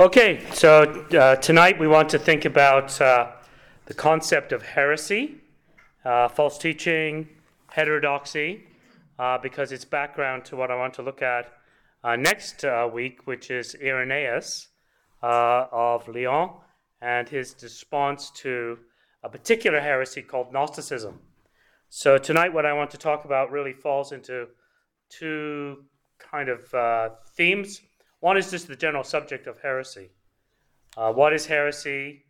Okay, so uh, tonight we want to think about uh, the concept of heresy, uh, false teaching, heterodoxy, uh, because it's background to what I want to look at uh, next uh, week, which is Irenaeus of Lyon and his response to a particular heresy called Gnosticism. So tonight, what I want to talk about really falls into two kind of themes. One is just the general subject of heresy. Uh, what is heresy?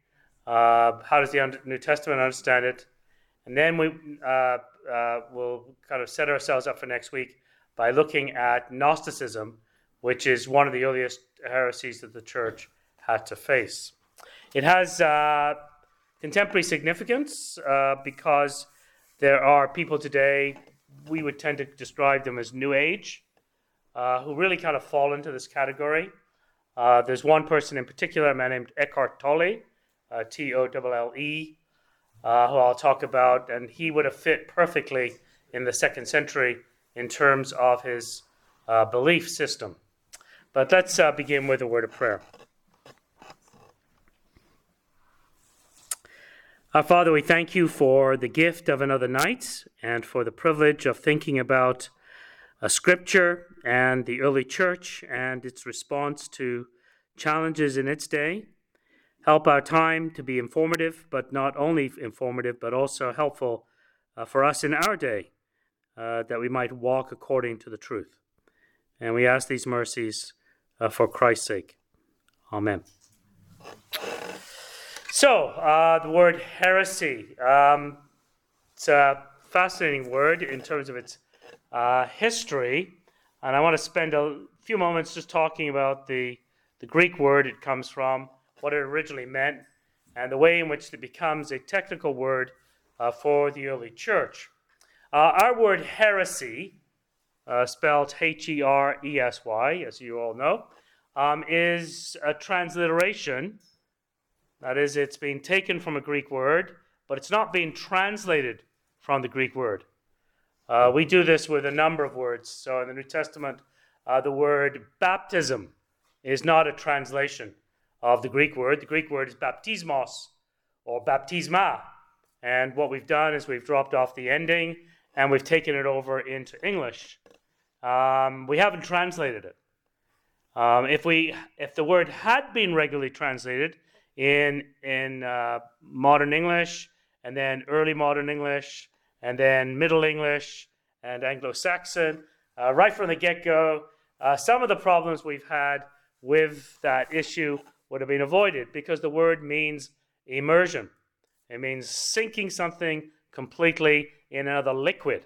Uh, how does the New Testament understand it? And then we uh, uh, will kind of set ourselves up for next week by looking at Gnosticism, which is one of the earliest heresies that the church had to face. It has uh, contemporary significance uh, because there are people today, we would tend to describe them as New Age uh, who really kind of fall into this category. Uh, there's one person in particular, a man named Eckhart Tolle, uh, T O L L E, uh, who I'll talk about, and he would have fit perfectly in the second century in terms of his uh, belief system. But let's begin with a word of prayer. Our Father, we thank you for the gift of another night and for the privilege of thinking about a scripture and the early church and its response to challenges in its day. Help our time to be informative, but not only informative, but also helpful uh, for us in our day, uh, that we might walk according to the truth. And we ask these mercies uh, for Christ's sake. Amen. So, uh, the word heresy. Um, it's a fascinating word in terms of its uh, history. And I want to spend a few moments just talking about the, the Greek word it comes from, what it originally meant, and the way in which it becomes a technical word uh, for the early church. Uh, our word heresy, uh, spelled H E R E S Y, as you all know, um, is a transliteration. That is, it's being taken from a Greek word, but it's not being translated from the Greek word. Uh, we do this with a number of words. So in the New Testament, uh, the word baptism is not a translation of the Greek word. The Greek word is baptismos or baptisma. And what we've done is we've dropped off the ending and we've taken it over into English. Um, we haven't translated it. Um, if we, if the word had been regularly translated in in uh, modern English and then early modern English and then Middle English and Anglo Saxon. Uh, right from the get go, uh, some of the problems we've had with that issue would have been avoided because the word means immersion. It means sinking something completely in another liquid.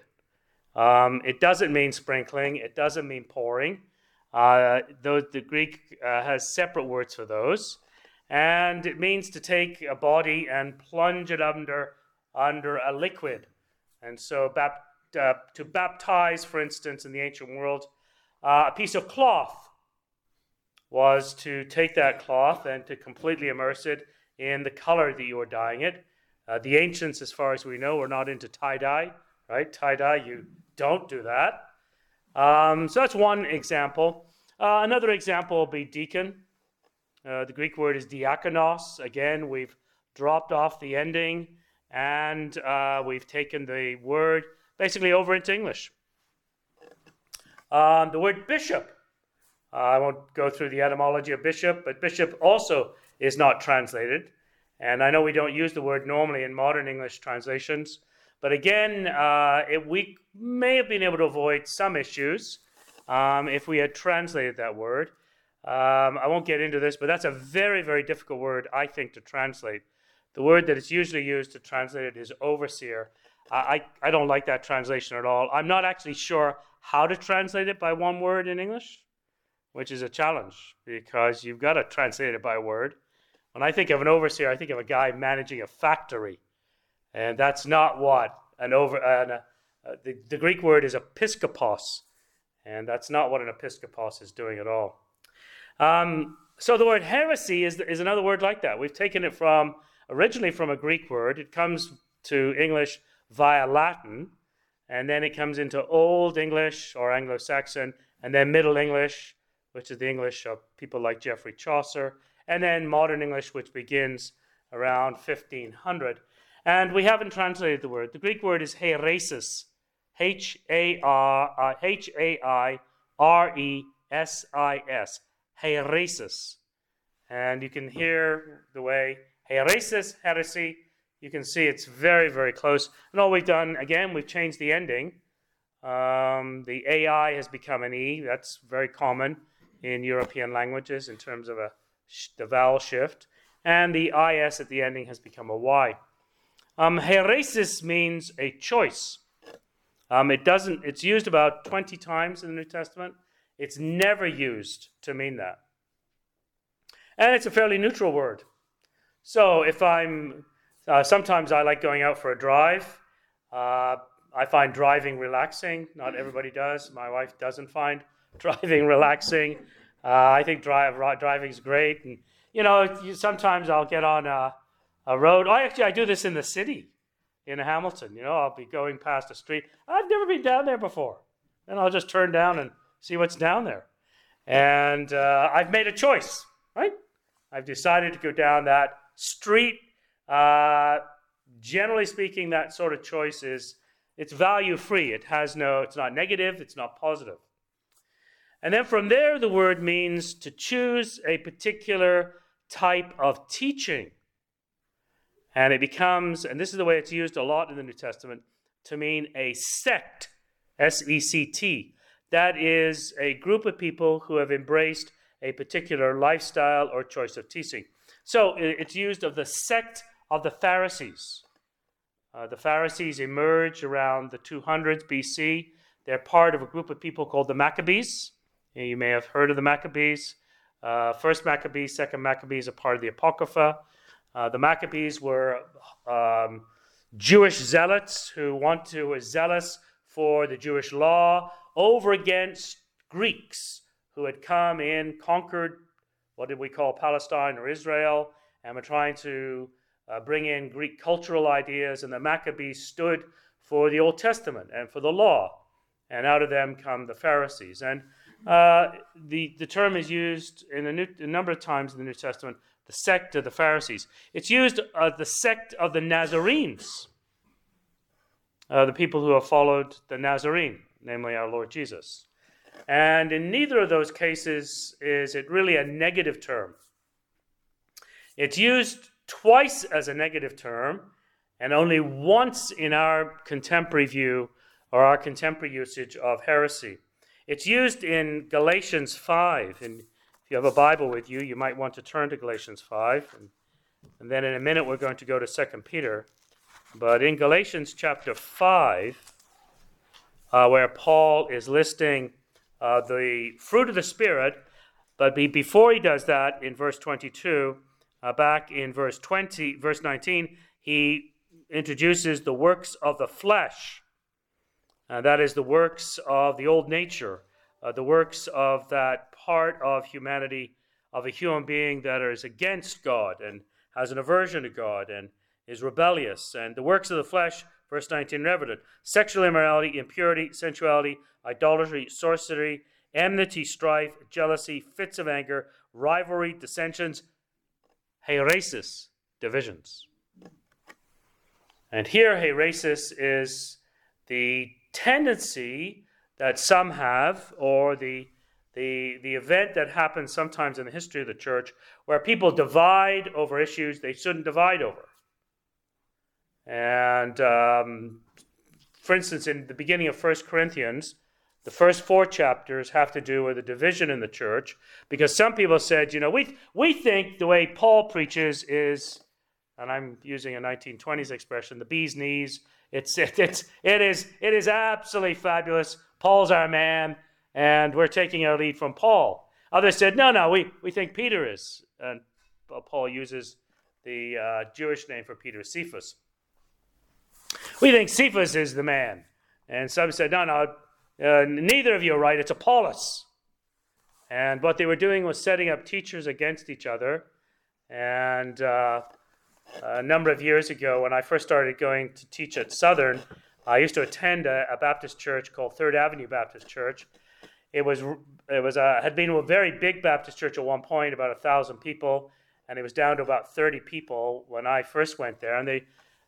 Um, it doesn't mean sprinkling, it doesn't mean pouring. Uh, though the Greek uh, has separate words for those. And it means to take a body and plunge it under, under a liquid. And so, uh, to baptize, for instance, in the ancient world, uh, a piece of cloth was to take that cloth and to completely immerse it in the color that you were dyeing it. Uh, the ancients, as far as we know, were not into tie dye, right? Tie dye, you don't do that. Um, so that's one example. Uh, another example will be deacon. Uh, the Greek word is diakonos. Again, we've dropped off the ending and uh, we've taken the word basically over into English. Um, the word bishop, uh, I won't go through the etymology of bishop, but bishop also is not translated. And I know we don't use the word normally in modern English translations, but again, uh, it, we may have been able to avoid some issues um, if we had translated that word. Um, I won't get into this, but that's a very, very difficult word, I think, to translate. The word that is usually used to translate it is overseer. I, I don't like that translation at all. I'm not actually sure how to translate it by one word in English, which is a challenge because you've got to translate it by word. When I think of an overseer, I think of a guy managing a factory. And that's not what an over. uh, the, the Greek word is episkopos, and that's not what an episkopos is doing at all. Um, so the word heresy is, is another word like that. We've taken it from originally from a Greek word. It comes to English via Latin, and then it comes into Old English or Anglo Saxon, and then Middle English, which is the English of people like Geoffrey Chaucer, and then modern English, which begins around 1500. And we haven't translated the word. The Greek word is heresis, H A R H A I R E S I S, heresis. And you can hear the way heresis, heresy, you can see it's very, very close. And all we've done, again, we've changed the ending. Um, the AI has become an E. That's very common in European languages in terms of a the vowel shift. And the IS at the ending has become a Y. Um, heresis means a choice. Um, it doesn't. It's used about 20 times in the New Testament. It's never used to mean that. And it's a fairly neutral word. So if I'm, uh, sometimes I like going out for a drive. Uh, I find driving relaxing. Not everybody does. My wife doesn't find driving relaxing. Uh, I think drive, driving is great. And, you know, you, sometimes I'll get on a, a road. Oh, actually, I do this in the city in Hamilton. You know, I'll be going past a street. I've never been down there before. And I'll just turn down and see what's down there. And uh, I've made a choice, right? I've decided to go down that street. Uh, generally speaking, that sort of choice is it's value free. It has no, it's not negative, it's not positive. And then from there, the word means to choose a particular type of teaching. And it becomes, and this is the way it's used a lot in the New Testament, to mean a sect, S E C T. That is a group of people who have embraced a particular lifestyle or choice of teaching. So it's used of the sect of the Pharisees. Uh, the Pharisees emerge around the 200s BC. They're part of a group of people called the Maccabees. You may have heard of the Maccabees. Uh, first Maccabees, second Maccabees are part of the Apocrypha. Uh, the Maccabees were um, Jewish zealots who want to were zealous for the Jewish law over against Greeks who had come in, conquered what did we call Palestine or Israel, and we're trying to uh, bring in Greek cultural ideas. And the Maccabees stood for the Old Testament and for the law. And out of them come the Pharisees. And uh, the, the term is used in a, new, a, number of times in the New Testament, the sect of the Pharisees. It's used uh, the sect of the Nazarenes, uh, the people who have followed the Nazarene, namely our Lord Jesus. And in neither of those cases is it really a negative term. It's used twice as a negative term, and only once in our contemporary view or our contemporary usage of heresy. It's used in Galatians 5. And if you have a Bible with you, you might want to turn to Galatians 5. And, and then in a minute, we're going to go to 2 Peter. But in Galatians chapter 5, uh, where Paul is listing uh, the fruit of the Spirit, but be, before he does that, in verse 22, uh, back in verse 20, verse 19, he introduces the works of the flesh. Uh, that is the works of the old nature, uh, the works of that part of humanity, of a human being that is against God and has an aversion to God and is rebellious. And the works of the flesh, verse 19, evident sexual immorality, impurity, sensuality, idolatry, sorcery, enmity, strife, jealousy, fits of anger, rivalry, dissensions, heresis, divisions. And here, heresis is the tendency that some have, or the, the, the event that happens sometimes in the history of the church, where people divide over issues they shouldn't divide over. And um, for instance, in the beginning of 1 Corinthians, the first four chapters have to do with the division in the church because some people said, you know, we, we think the way Paul preaches is, and I'm using a 1920s expression, the bee's knees. It's, it, it's, it, is, it is absolutely fabulous. Paul's our man, and we're taking our lead from Paul. Others said, no, no, we, we think Peter is. And Paul uses the uh, Jewish name for Peter, Cephas. We think Cephas is the man. And some said, no, no, uh, neither of you are right, it's Apollos. And what they were doing was setting up teachers against each other. And uh, a number of years ago, when I first started going to teach at Southern, I used to attend a, a Baptist church called Third Avenue Baptist Church. It was it was a, had been a very big Baptist church at one point, about a thousand people. and it was down to about 30 people when I first went there. And they,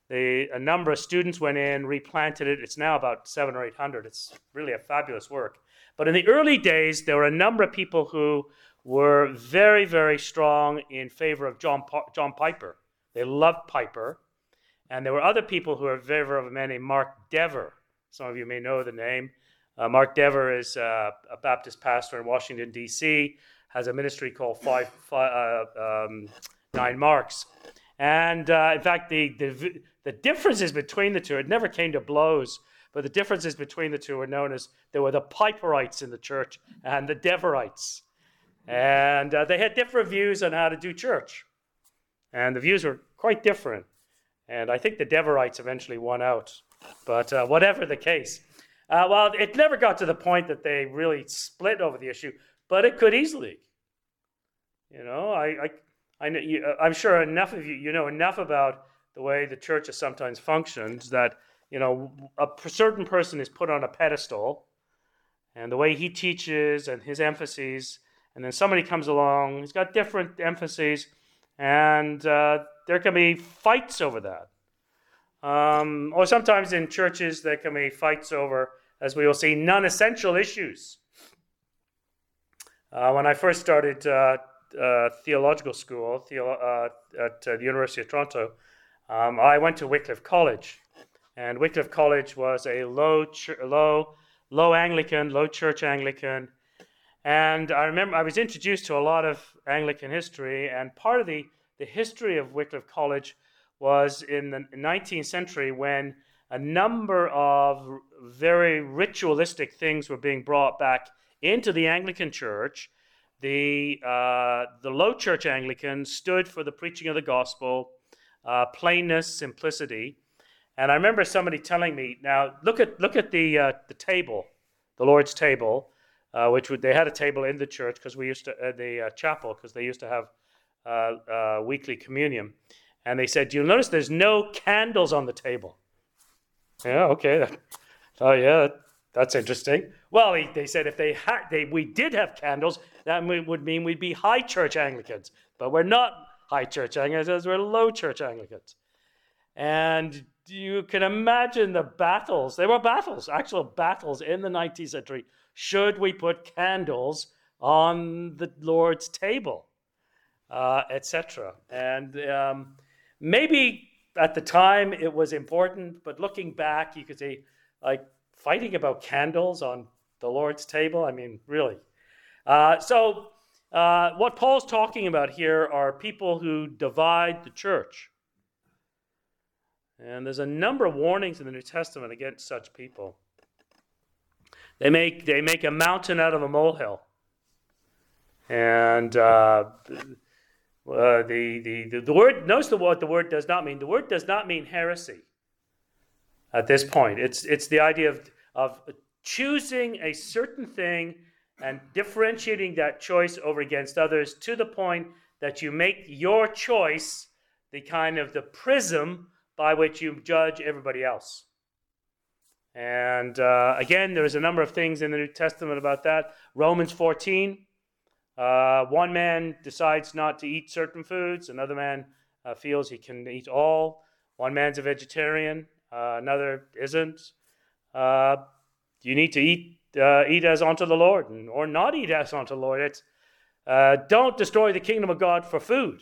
they, a number of students went in, replanted it. It's now about seven or 800. It's really a fabulous work. But in the early days, there were a number of people who were very, very strong in favor of John, John Piper. They loved Piper. And there were other people who were in favor of a man named Mark Dever. Some of you may know the name. Uh, Mark Dever is uh, a Baptist pastor in Washington, D.C., has a ministry called Five, five uh, um, Nine Marks. And uh, in fact, the, the, the differences between the two, it never came to blows, but the differences between the two were known as there were the Piperites in the church and the Deverites. And uh, they had different views on how to do church. And the views were quite different. And I think the Deverites eventually won out. But uh, whatever the case, uh, well, it never got to the point that they really split over the issue, but it could easily. You know, I, I, I you, uh, I'm sure enough of you, you know enough about the way the church has sometimes functioned that, you know, a certain person is put on a pedestal and the way he teaches and his emphases, and then somebody comes along, he's got different emphases, and uh, there can be fights over that. Um, or sometimes in churches, there can be fights over, as we will see, non essential issues. Uh, when I first started uh, uh, theological school uh, at uh, the University of Toronto, um, I went to Wycliffe College. And Wycliffe College was a low, ch- low, low Anglican, low church Anglican. And I remember I was introduced to a lot of Anglican history, and part of the, the history of Wycliffe College was in the 19th century when a number of very ritualistic things were being brought back into the Anglican Church. The, uh, the low church Anglicans stood for the preaching of the gospel, uh, plainness, simplicity. And I remember somebody telling me, now look at, look at the, uh, the table, the Lord's table, uh, which would, they had a table in the church because we used to, uh, the uh, chapel, because they used to have weekly communion. And they said, You'll notice there's no candles on the table. Yeah, okay. Oh, yeah, that's interesting. Well, they said if they had, they, we did have candles, that would mean we'd be high church Anglicans. But we're not high church Anglicans, we're low church Anglicans. And you can imagine the battles. There were battles, actual battles in the 19th century. Should we put candles on the Lord's table, uh, etc. And um, maybe at the time it was important, but looking back, you could say, like fighting about candles on the Lord's table. I mean, really. Uh, so, uh, what Paul's talking about here are people who divide the church. And there's a number of warnings in the New Testament against such people. They make, they make a mountain out of a molehill. And uh, uh, the, the, the, the word, notice the, what the word does not mean. The word does not mean heresy at this point. It's, it's the idea of, of choosing a certain thing and differentiating that choice over against others to the point that you make your choice the kind of the prism by which you judge everybody else. And uh, again, there's a number of things in the New Testament about that. Romans 14 uh, one man decides not to eat certain foods, another man uh, feels he can eat all. One man's a vegetarian, uh, another isn't. Uh, you need to eat uh, eat as unto the Lord, or not eat as unto the Lord. It's uh, don't destroy the kingdom of God for food.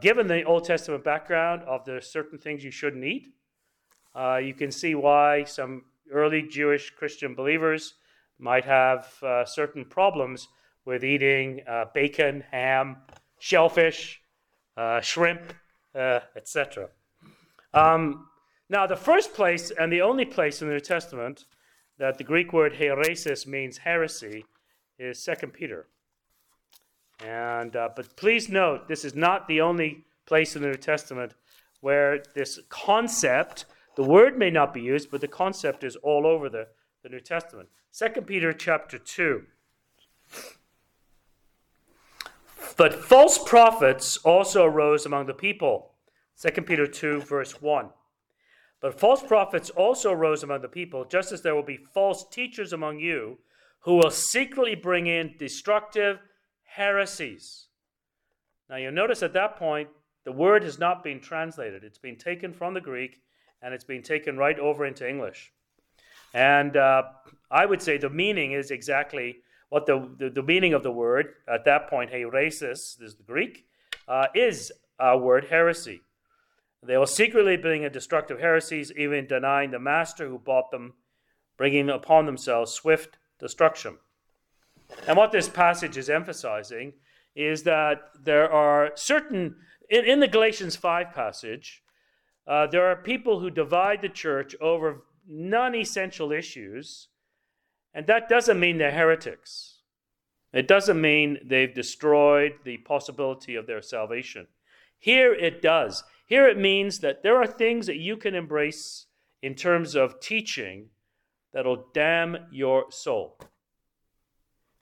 given the Old Testament background of the certain things you shouldn't eat, you can see why some early Jewish Christian believers might have uh, certain problems with eating uh, bacon, ham, shellfish, uh, shrimp, uh, etc. Um, now, the first place and the only place in the New Testament that the Greek word heresis means heresy is 2 Peter. And, uh, but please note, this is not the only place in the New Testament where this concept, the word may not be used, but the concept is all over the, the New Testament. 2 Peter chapter 2. But false prophets also arose among the people. 2 Peter 2, verse 1. But false prophets also arose among the people, just as there will be false teachers among you who will secretly bring in destructive heresies. Now you'll notice at that point, the word has not been translated. It's been taken from the Greek and it's been taken right over into English. And uh, I would say the meaning is exactly what the, the, the, meaning of the word at that point, heresis, is the Greek, uh, is our word heresy. They will secretly bring a destructive heresies, even denying the master who bought them, bringing upon themselves swift destruction. And what this passage is emphasizing is that there are certain, in, in the Galatians 5 passage, uh, there are people who divide the church over non essential issues, and that doesn't mean they're heretics. It doesn't mean they've destroyed the possibility of their salvation. Here it does. Here it means that there are things that you can embrace in terms of teaching that'll damn your soul.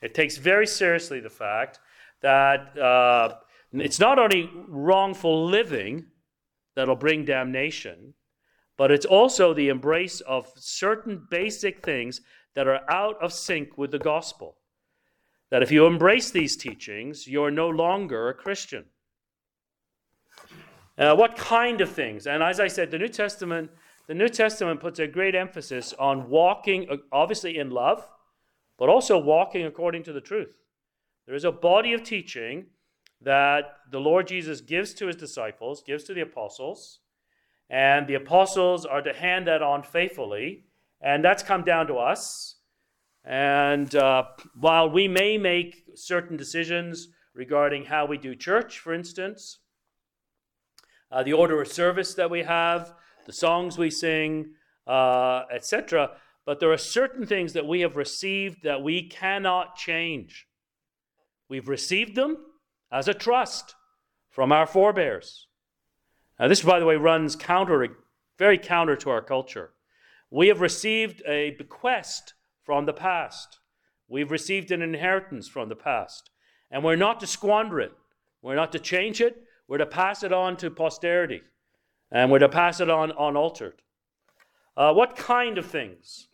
It takes very seriously the fact that uh, it's not only wrongful living that'll bring damnation, but it's also the embrace of certain basic things that are out of sync with the gospel. That if you embrace these teachings, you're no longer a Christian. Uh, what kind of things? And as I said, the New Testament, the New Testament puts a great emphasis on walking, uh, obviously in love, but also walking according to the truth. There is a body of teaching that the Lord Jesus gives to his disciples, gives to the apostles, and the apostles are to hand that on faithfully, and that's come down to us. And uh, while we may make certain decisions regarding how we do church, for instance, uh, the order of service that we have, the songs we sing, uh, etc., but there are certain things that we have received that we cannot change. We've received them as a trust from our forebears. Now, this, by the way, runs counter, very counter to our culture. We have received a bequest from the past. We've received an inheritance from the past. And we're not to squander it. We're not to change it. We're to pass it on to posterity. And we're to pass it on unaltered. Uh, what kind of things?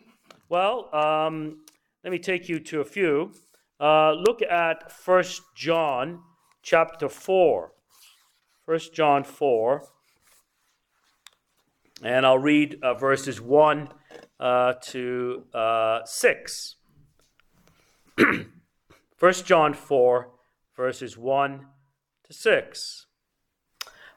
Well, um, let me take you to a few. Uh, look at 1 John chapter 4. 1 John 4. And I'll read uh, verses 1 uh, to uh, 6. 1 John 4, verses 1 to 6.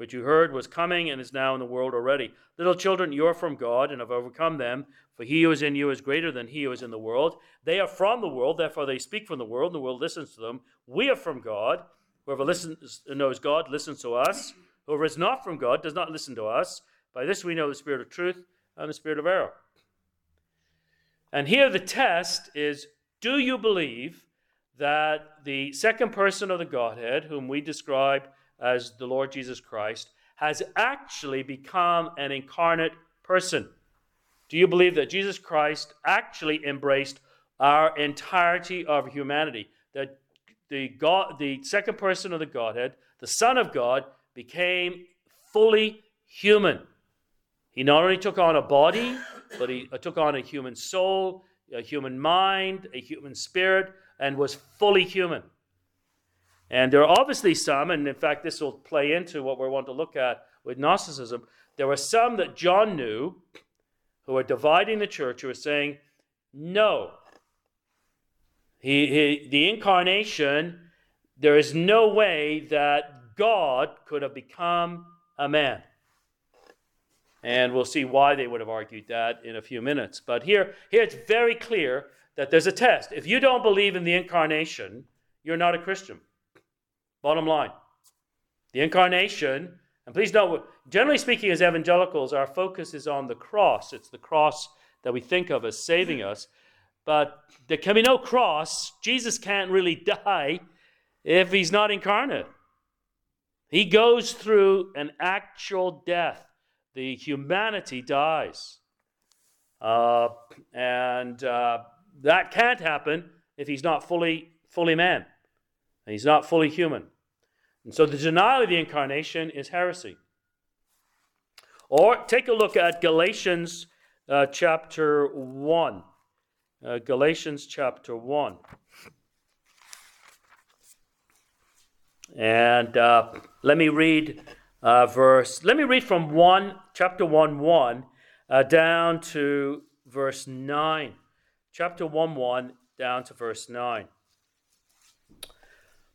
which you heard was coming and is now in the world already. Little children, you are from God and have overcome them, for he who is in you is greater than he who is in the world. They are from the world, therefore they speak from the world, and the world listens to them. We are from God. Whoever listens, knows God listens to us. Whoever is not from God does not listen to us. By this we know the spirit of truth and the spirit of error. And here the test is do you believe that the second person of the Godhead, whom we describe as the Lord Jesus Christ, has actually become an incarnate person? Do you believe that Jesus Christ actually embraced our entirety of humanity? That the, God, the second person of the Godhead, the Son of God, became fully human. He not only took on a body, but he uh, took on a human soul, a human mind, a human spirit, and was fully human. And there are obviously some, and in fact, this will play into what we want to look at with Gnosticism. There were some that John knew who were dividing the church who were saying, no, he, he, the incarnation, there is no way that God could have become a man. And we'll see why they would have argued that in a few minutes. But here, here it's very clear that there's a test. If you don't believe in the incarnation, you're not a Christian. Bottom line. The incarnation, and please note, generally speaking, as evangelicals, our focus is on the cross. It's the cross that we think of as saving us. But there can be no cross. Jesus can't really die if he's not incarnate. He goes through an actual death. The humanity dies. Uh, and uh, that can't happen if he's not fully, fully man. And he's not fully human. And so the denial of the incarnation is heresy. Or take a look at Galatians uh, chapter 1. Uh, Galatians chapter 1. And uh, let me read uh, verse, let me read from 1, chapter 1, 1, uh, down to verse 9. Chapter 1, 1, down to verse 9.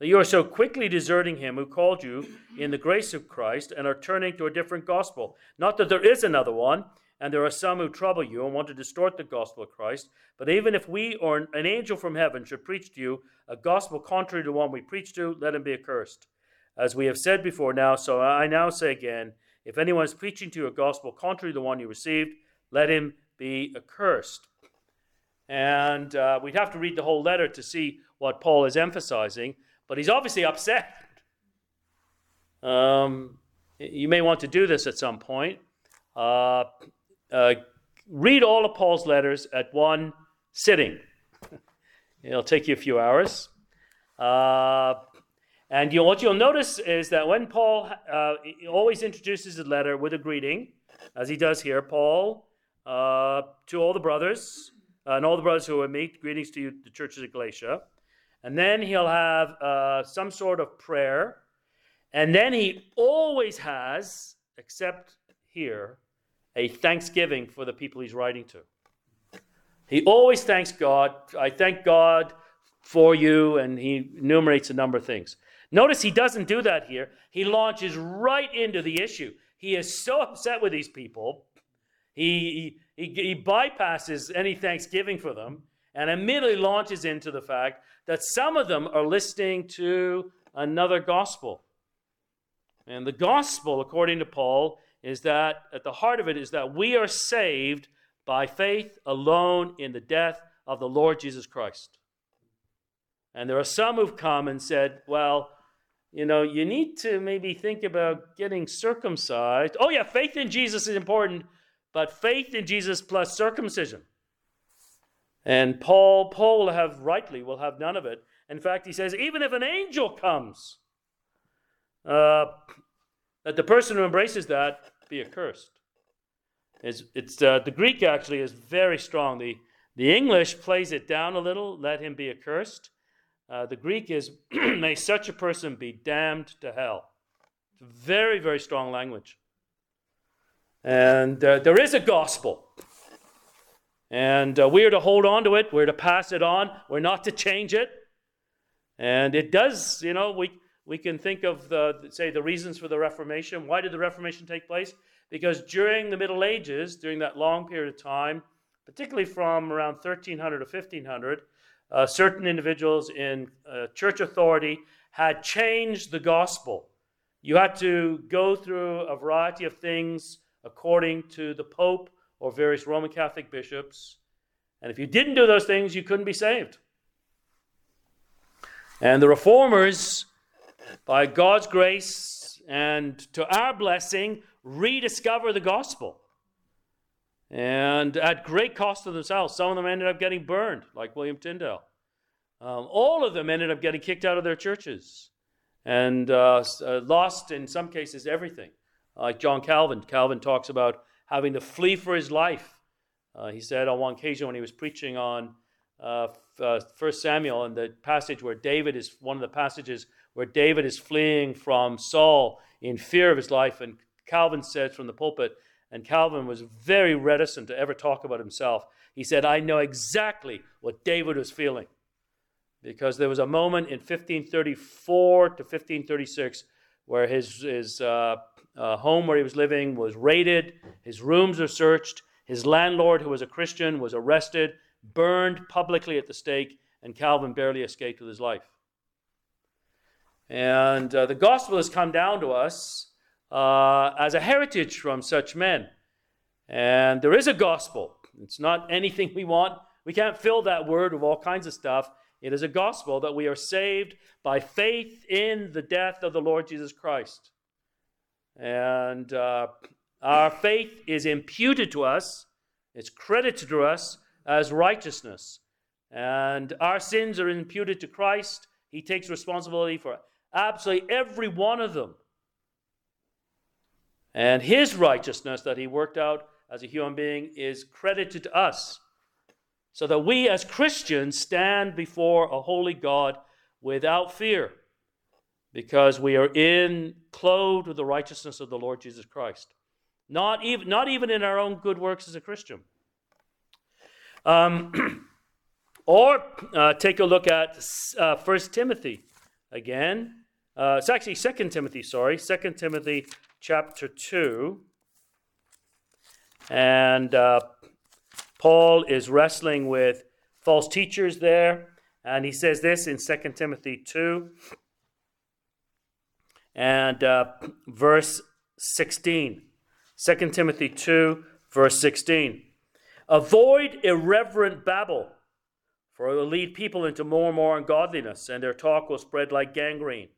that you are so quickly deserting him who called you in the grace of Christ and are turning to a different gospel. Not that there is another one, and there are some who trouble you and want to distort the gospel of Christ. But even if we or an angel from heaven should preach to you a gospel contrary to one we preach to, let him be accursed. As we have said before now, so I now say again if anyone is preaching to you a gospel contrary to the one you received, let him be accursed. And uh, we'd have to read the whole letter to see what Paul is emphasizing, but he's obviously upset. Um, you may want to do this at some point. Uh, uh, read all of Paul's letters at one sitting. It'll take you a few hours. Uh, and you, what you'll notice is that when Paul uh, always introduces a letter with a greeting, as he does here, Paul, uh, to all the brothers, and all the brothers who are meet, greetings to you, the churches of Galatia. And then he'll have uh, some sort of prayer. And then he always has, except here, a thanksgiving for the people he's writing to. He always thanks God. I thank God for you, and he enumerates a number of things. Notice he doesn't do that here. He launches right into the issue. He is so upset with these people, he, he, he bypasses any thanksgiving for them and immediately launches into the fact that some of them are listening to another gospel. And the gospel, according to Paul, is that at the heart of it is that we are saved by faith alone in the death of the Lord Jesus Christ. And there are some who've come and said, well, you know, you need to maybe think about getting circumcised. Oh, yeah, faith in Jesus is important, but faith in Jesus plus circumcision. And Paul, Paul will have rightly will have none of it. In fact, he says, even if an angel comes, uh, that the person who embraces that be accursed. It's, it's uh, the Greek actually is very strong. The the English plays it down a little. Let him be accursed. Uh, the Greek is may such a person be damned to hell. It's very very strong language. And uh, there is a gospel. And uh, we are to hold on to it. We're to pass it on. We're not to change it. And it does, you know, we, we can think of, the, say, the reasons for the Reformation. Why did the Reformation take place? Because during the Middle Ages, during that long period of time, particularly from around 1300 to 1500, uh, certain individuals in uh, church authority had changed the gospel. You had to go through a variety of things according to the Pope or various Roman Catholic bishops. And if you didn't do those things, you couldn't be saved. And the reformers by God's grace and to our blessing, rediscover the gospel. And at great cost to themselves, some of them ended up getting burned, like William Tyndale. Um, all of them ended up getting kicked out of their churches and uh, uh, lost, in some cases, everything. Like John Calvin. Calvin talks about having to flee for his life. Uh, he said on one occasion when he was preaching on uh, uh, First Samuel and the passage where David is one of the passages where David is fleeing from Saul in fear of his life. And Calvin said from the pulpit, and Calvin was very reticent to ever talk about himself. He said, I know exactly what David was feeling. Because there was a moment in 1534 to 1536 where his, his uh, uh, home where he was living was raided, his rooms were searched, his landlord, who was a Christian, was arrested, burned publicly at the stake, and Calvin barely escaped with his life. And uh, the gospel has come down to us uh, as a heritage from such men. And there is a gospel. It's not anything we want. We can't fill that word with all kinds of stuff. It is a gospel that we are saved by faith in the death of the Lord Jesus Christ. And uh, our faith is imputed to us, it's credited to us as righteousness. And our sins are imputed to Christ. He takes responsibility for absolutely every one of them. And his righteousness that he worked out as a human being is credited to us. So that we as Christians stand before a holy God without fear because we are in clothed with the righteousness of the Lord Jesus Christ. Not even, not even in our own good works as a Christian. Um, or uh, take a look at uh, 1 Timothy again. Uh, it's actually 2 Timothy, sorry. 2 Timothy chapter 2. And uh, Paul is wrestling with false teachers there. And he says this in 2 Timothy 2 and uh, verse 16. 2 Timothy 2, verse 16. Avoid irreverent babble, for it will lead people into more and more ungodliness, and their talk will spread like gangrene.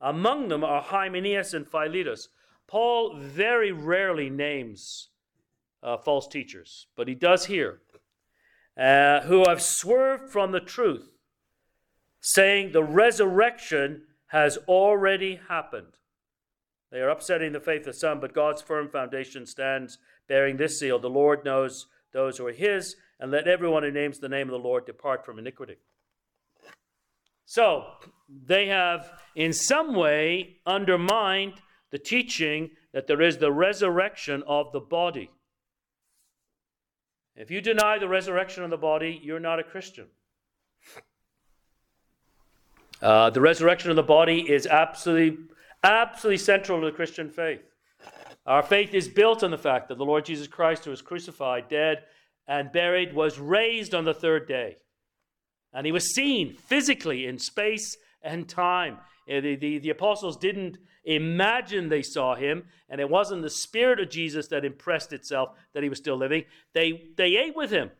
Among them are Hymenaeus and Philetus. Paul very rarely names uh, false teachers, but he does here, uh, who have swerved from the truth, saying the resurrection has already happened. They are upsetting the faith of some, but God's firm foundation stands bearing this seal The Lord knows those who are his, and let everyone who names the name of the Lord depart from iniquity. So, they have in some way undermined the teaching that there is the resurrection of the body. If you deny the resurrection of the body, you're not a Christian. Uh, the resurrection of the body is absolutely, absolutely central to the Christian faith. Our faith is built on the fact that the Lord Jesus Christ, who was crucified, dead, and buried, was raised on the third day. And he was seen physically in space and time. Uh, the, the, the apostles didn't imagine they saw him, and it wasn't the spirit of Jesus that impressed itself that he was still living. They, they ate with him.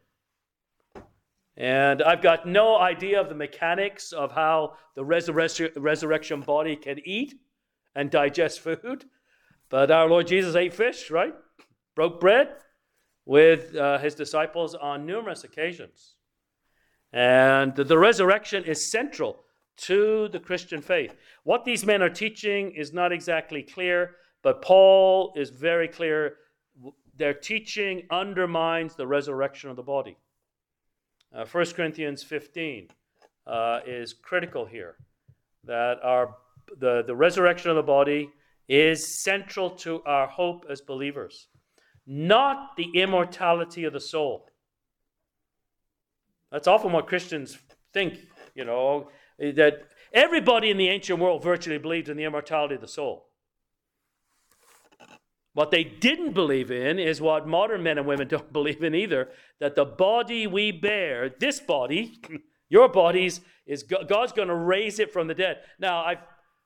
And I've got no idea of the mechanics of how the resurrection, resurrection body can eat and digest food. But our Lord Jesus ate fish, right? Broke bread with uh, his disciples on numerous occasions. And the resurrection is central to the Christian faith. What these men are teaching is not exactly clear, but Paul is very clear. Their teaching undermines the resurrection of the body. Uh, 1 Corinthians 15 uh, is critical here that our, the, the resurrection of the body is central to our hope as believers, not the immortality of the soul. That's often what Christians think, you know, that everybody in the ancient world virtually believed in the immortality of the soul. What they didn't believe in is what modern men and women don't believe in either that the body we bear, this body, your bodies, is God's going to raise it from the dead. Now, I've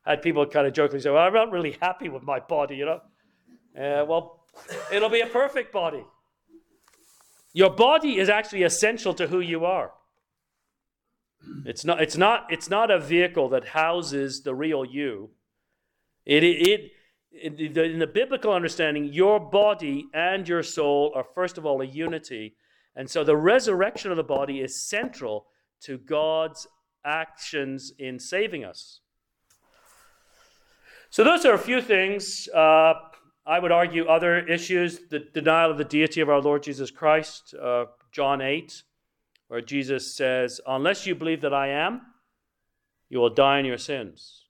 had people kind of jokingly say, Well, I'm not really happy with my body, you know. Uh, well, it'll be a perfect body. Your body is actually essential to who you are. It's not, it's not, it's not a vehicle that houses the real you. It, it, in the, in the biblical understanding, your body and your soul are, first of all, a unity. And so the resurrection of the body is central to God's actions in saving us. So, those are a few things. Uh, I would argue other issues the denial of the deity of our Lord Jesus Christ, uh, John 8, where Jesus says, Unless you believe that I am, you will die in your sins.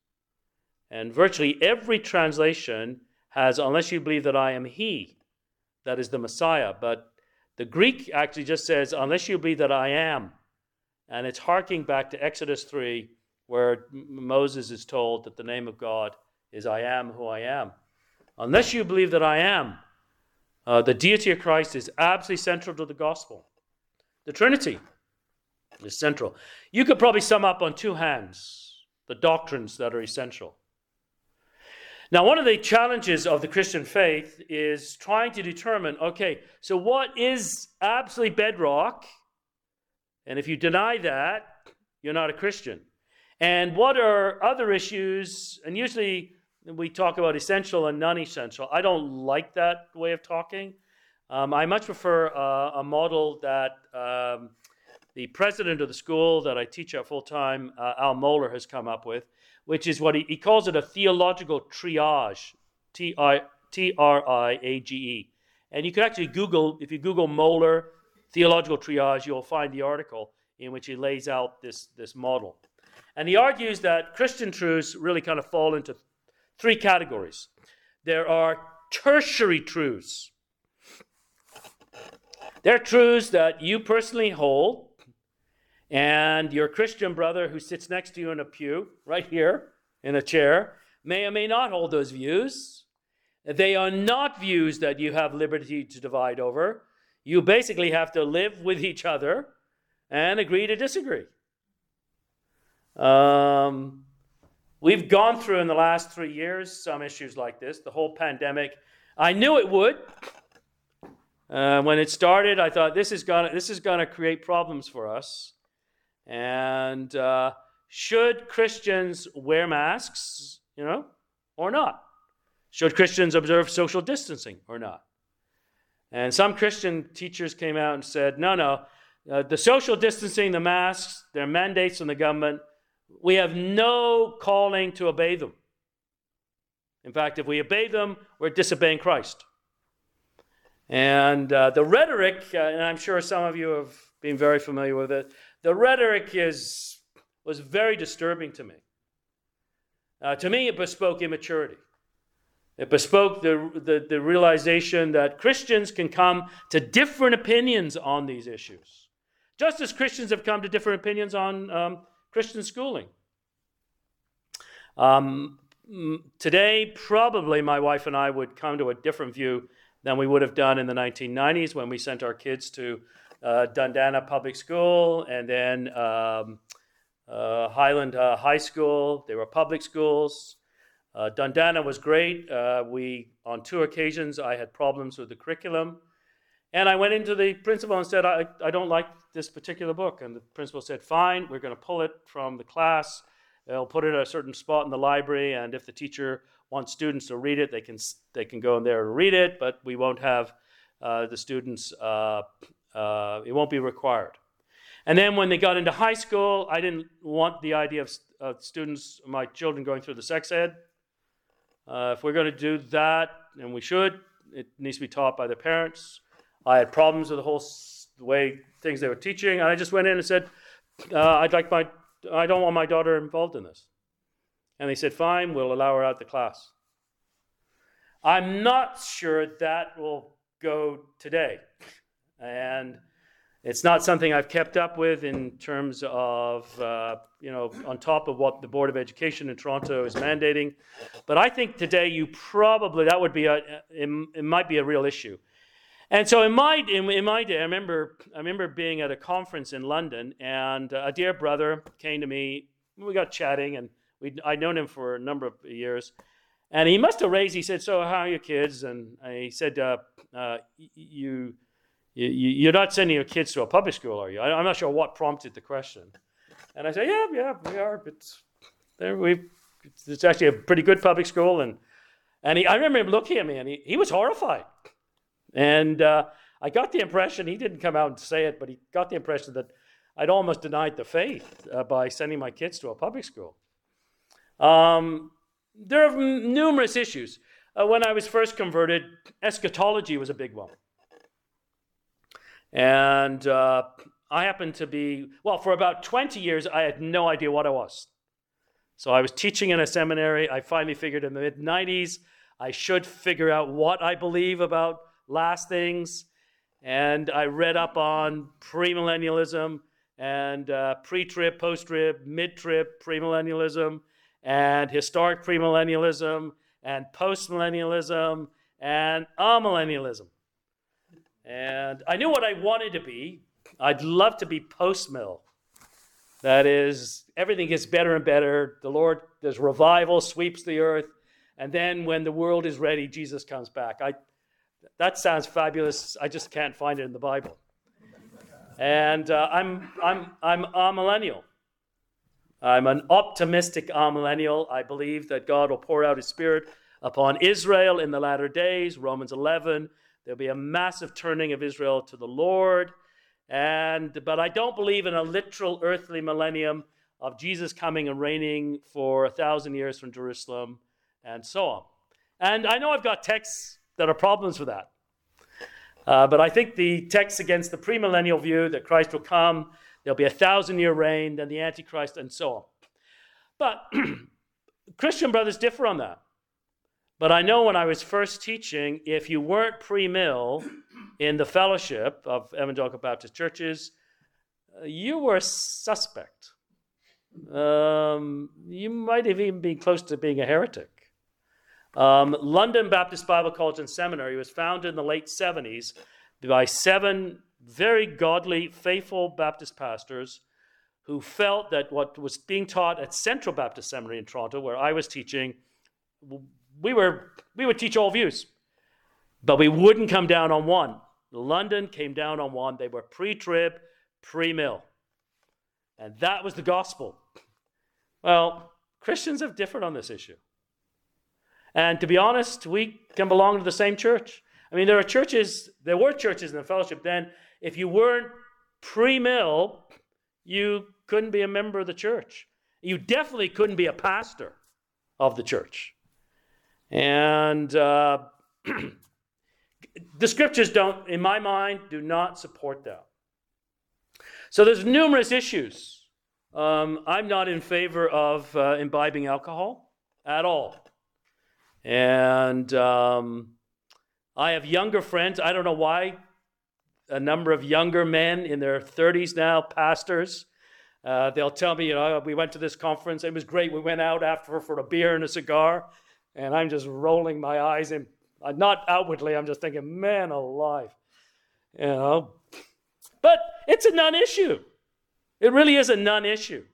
And virtually every translation has, unless you believe that I am He, that is the Messiah. But the Greek actually just says, unless you believe that I am. And it's harking back to Exodus 3, where Moses is told that the name of God is I am who I am. Unless you believe that I am, uh, the deity of Christ is absolutely central to the gospel. The Trinity is central. You could probably sum up on two hands the doctrines that are essential. Now, one of the challenges of the Christian faith is trying to determine okay, so what is absolutely bedrock? And if you deny that, you're not a Christian. And what are other issues? And usually we talk about essential and non essential. I don't like that way of talking. Um, I much prefer uh, a model that um, the president of the school that I teach at full time, uh, Al Mohler, has come up with, which is what he, he calls it a theological triage, T R I A G E. And you can actually Google, if you Google Mohler theological triage, you'll find the article in which he lays out this, this model. And he argues that Christian truths really kind of fall into three categories. There are tertiary truths. They're truths that you personally hold, and your Christian brother who sits next to you in a pew, right here in a chair, may or may not hold those views. They are not views that you have liberty to divide over. You basically have to live with each other and agree to disagree. Um, we've gone through in the last three years some issues like this, the whole pandemic. I knew it would. Uh, when it started, I thought this is gonna this is gonna create problems for us. And uh, should Christians wear masks, you know, or not? Should Christians observe social distancing or not? And some Christian teachers came out and said, no, no, uh, the social distancing, the masks, they're mandates from the government. We have no calling to obey them. In fact, if we obey them, we're disobeying Christ. And uh, the rhetoric, uh, and I'm sure some of you have been very familiar with it, the rhetoric is, was very disturbing to me. Uh, to me, it bespoke immaturity. It bespoke the, the, the, realization that Christians can come to different opinions on these issues, just as Christians have come to different opinions on um, Christian schooling. Um, today, probably my wife and I would come to a different view than we would have done in the 1990s when we sent our kids to uh, Dundana Public School and then um, uh, Highland uh, High School. They were public schools. Uh, Dundana was great. Uh, we, on two occasions, I had problems with the curriculum. And I went into the principal and said, I, I don't like this particular book. And the principal said, Fine, we're going to pull it from the class. They'll put it at a certain spot in the library. And if the teacher wants students to read it, they can, they can go in there and read it, but we won't have uh, the students, uh, uh, it won't be required. And then when they got into high school, I didn't want the idea of, of students, my children, going through the sex ed. Uh, if we're going to do that, and we should, it needs to be taught by the parents. I had problems with the whole the way things they were teaching, and I just went in and said, uh, "I'd like my, I don't want my daughter involved in this." And they said, "Fine, we'll allow her out the class." I'm not sure that will go today, and it's not something I've kept up with in terms of, uh, you know, on top of what the Board of Education in Toronto is mandating. But I think today you probably, that would be a, it, it might be a real issue. And so in my, in, in, my day, I remember, I remember being at a conference in London and a dear brother came to me. We got chatting and we I'd known him for a number of years. And he must have raised, he said, so how are your kids? And he said, uh, uh, you, you, are not sending your kids to a public school, are you? I, am not sure what prompted the question. And I said, yeah, yeah, we are. But there we, it's actually a pretty good public school. And, and he, I remember him looking at me and he, he was horrified. And uh, I got the impression, he didn't come out and say it, but he got the impression that I'd almost denied the faith uh, by sending my kids to a public school. Um, there are numerous issues. Uh, when I was first converted, eschatology was a big one. And uh, I happened to be, well, for about 20 years, I had no idea what I was. So I was teaching in a seminary. I finally figured in the mid 90s I should figure out what I believe about last things. And I read up on premillennialism and uh, pre trib, post trib, mid trib premillennialism, and historic premillennialism, and postmillennialism, and amillennialism. And I knew what I wanted to be. I'd love to be post mill. That is, everything gets better and better. The Lord, there's revival, sweeps the earth. And then when the world is ready, Jesus comes back. I, that sounds fabulous. I just can't find it in the Bible. And uh, I'm, I'm, I'm amillennial. I'm an optimistic millennial. I believe that God will pour out his spirit upon Israel in the latter days. Romans 11. There'll be a massive turning of Israel to the Lord. And but I don't believe in a literal earthly millennium of Jesus coming and reigning for a thousand years from Jerusalem and so on. And I know I've got texts that are problems with that. Uh, but I think the texts against the premillennial view that Christ will come, there'll be a thousand year reign, then the Antichrist, and so on. But Christian brothers differ on that. But I know when I was first teaching, if you weren't pre mill in the fellowship of evangelical Baptist churches, uh, you were suspect. Um, you might have even been close to being a heretic. Um, London Baptist Bible College and Seminary was founded in the late 70s by seven very godly, faithful Baptist pastors who felt that what was being taught at Central Baptist Seminary in Toronto, where I was teaching, we, were, we would teach all views, but we wouldn't come down on one. London came down on one. They were pre trib, pre mill. And that was the gospel. Well, Christians have differed on this issue. And to be honest, we can belong to the same church. I mean, there are churches, there were churches in the fellowship then. If you weren't pre mill, you couldn't be a member of the church. You definitely couldn't be a pastor of the church. And uh, the scriptures don't, in my mind, do not support that. So there's numerous issues. Um, I'm not in favor of uh, imbibing alcohol at all. And um, I have younger friends. I don't know why. A number of younger men in their 30s now, pastors. Uh, they'll tell me, you know, we went to this conference. It was great. We went out after for a beer and a cigar, and I'm just rolling my eyes and uh, not outwardly. I'm just thinking, man alive, you know. But it's a non-issue. It really is a non-issue.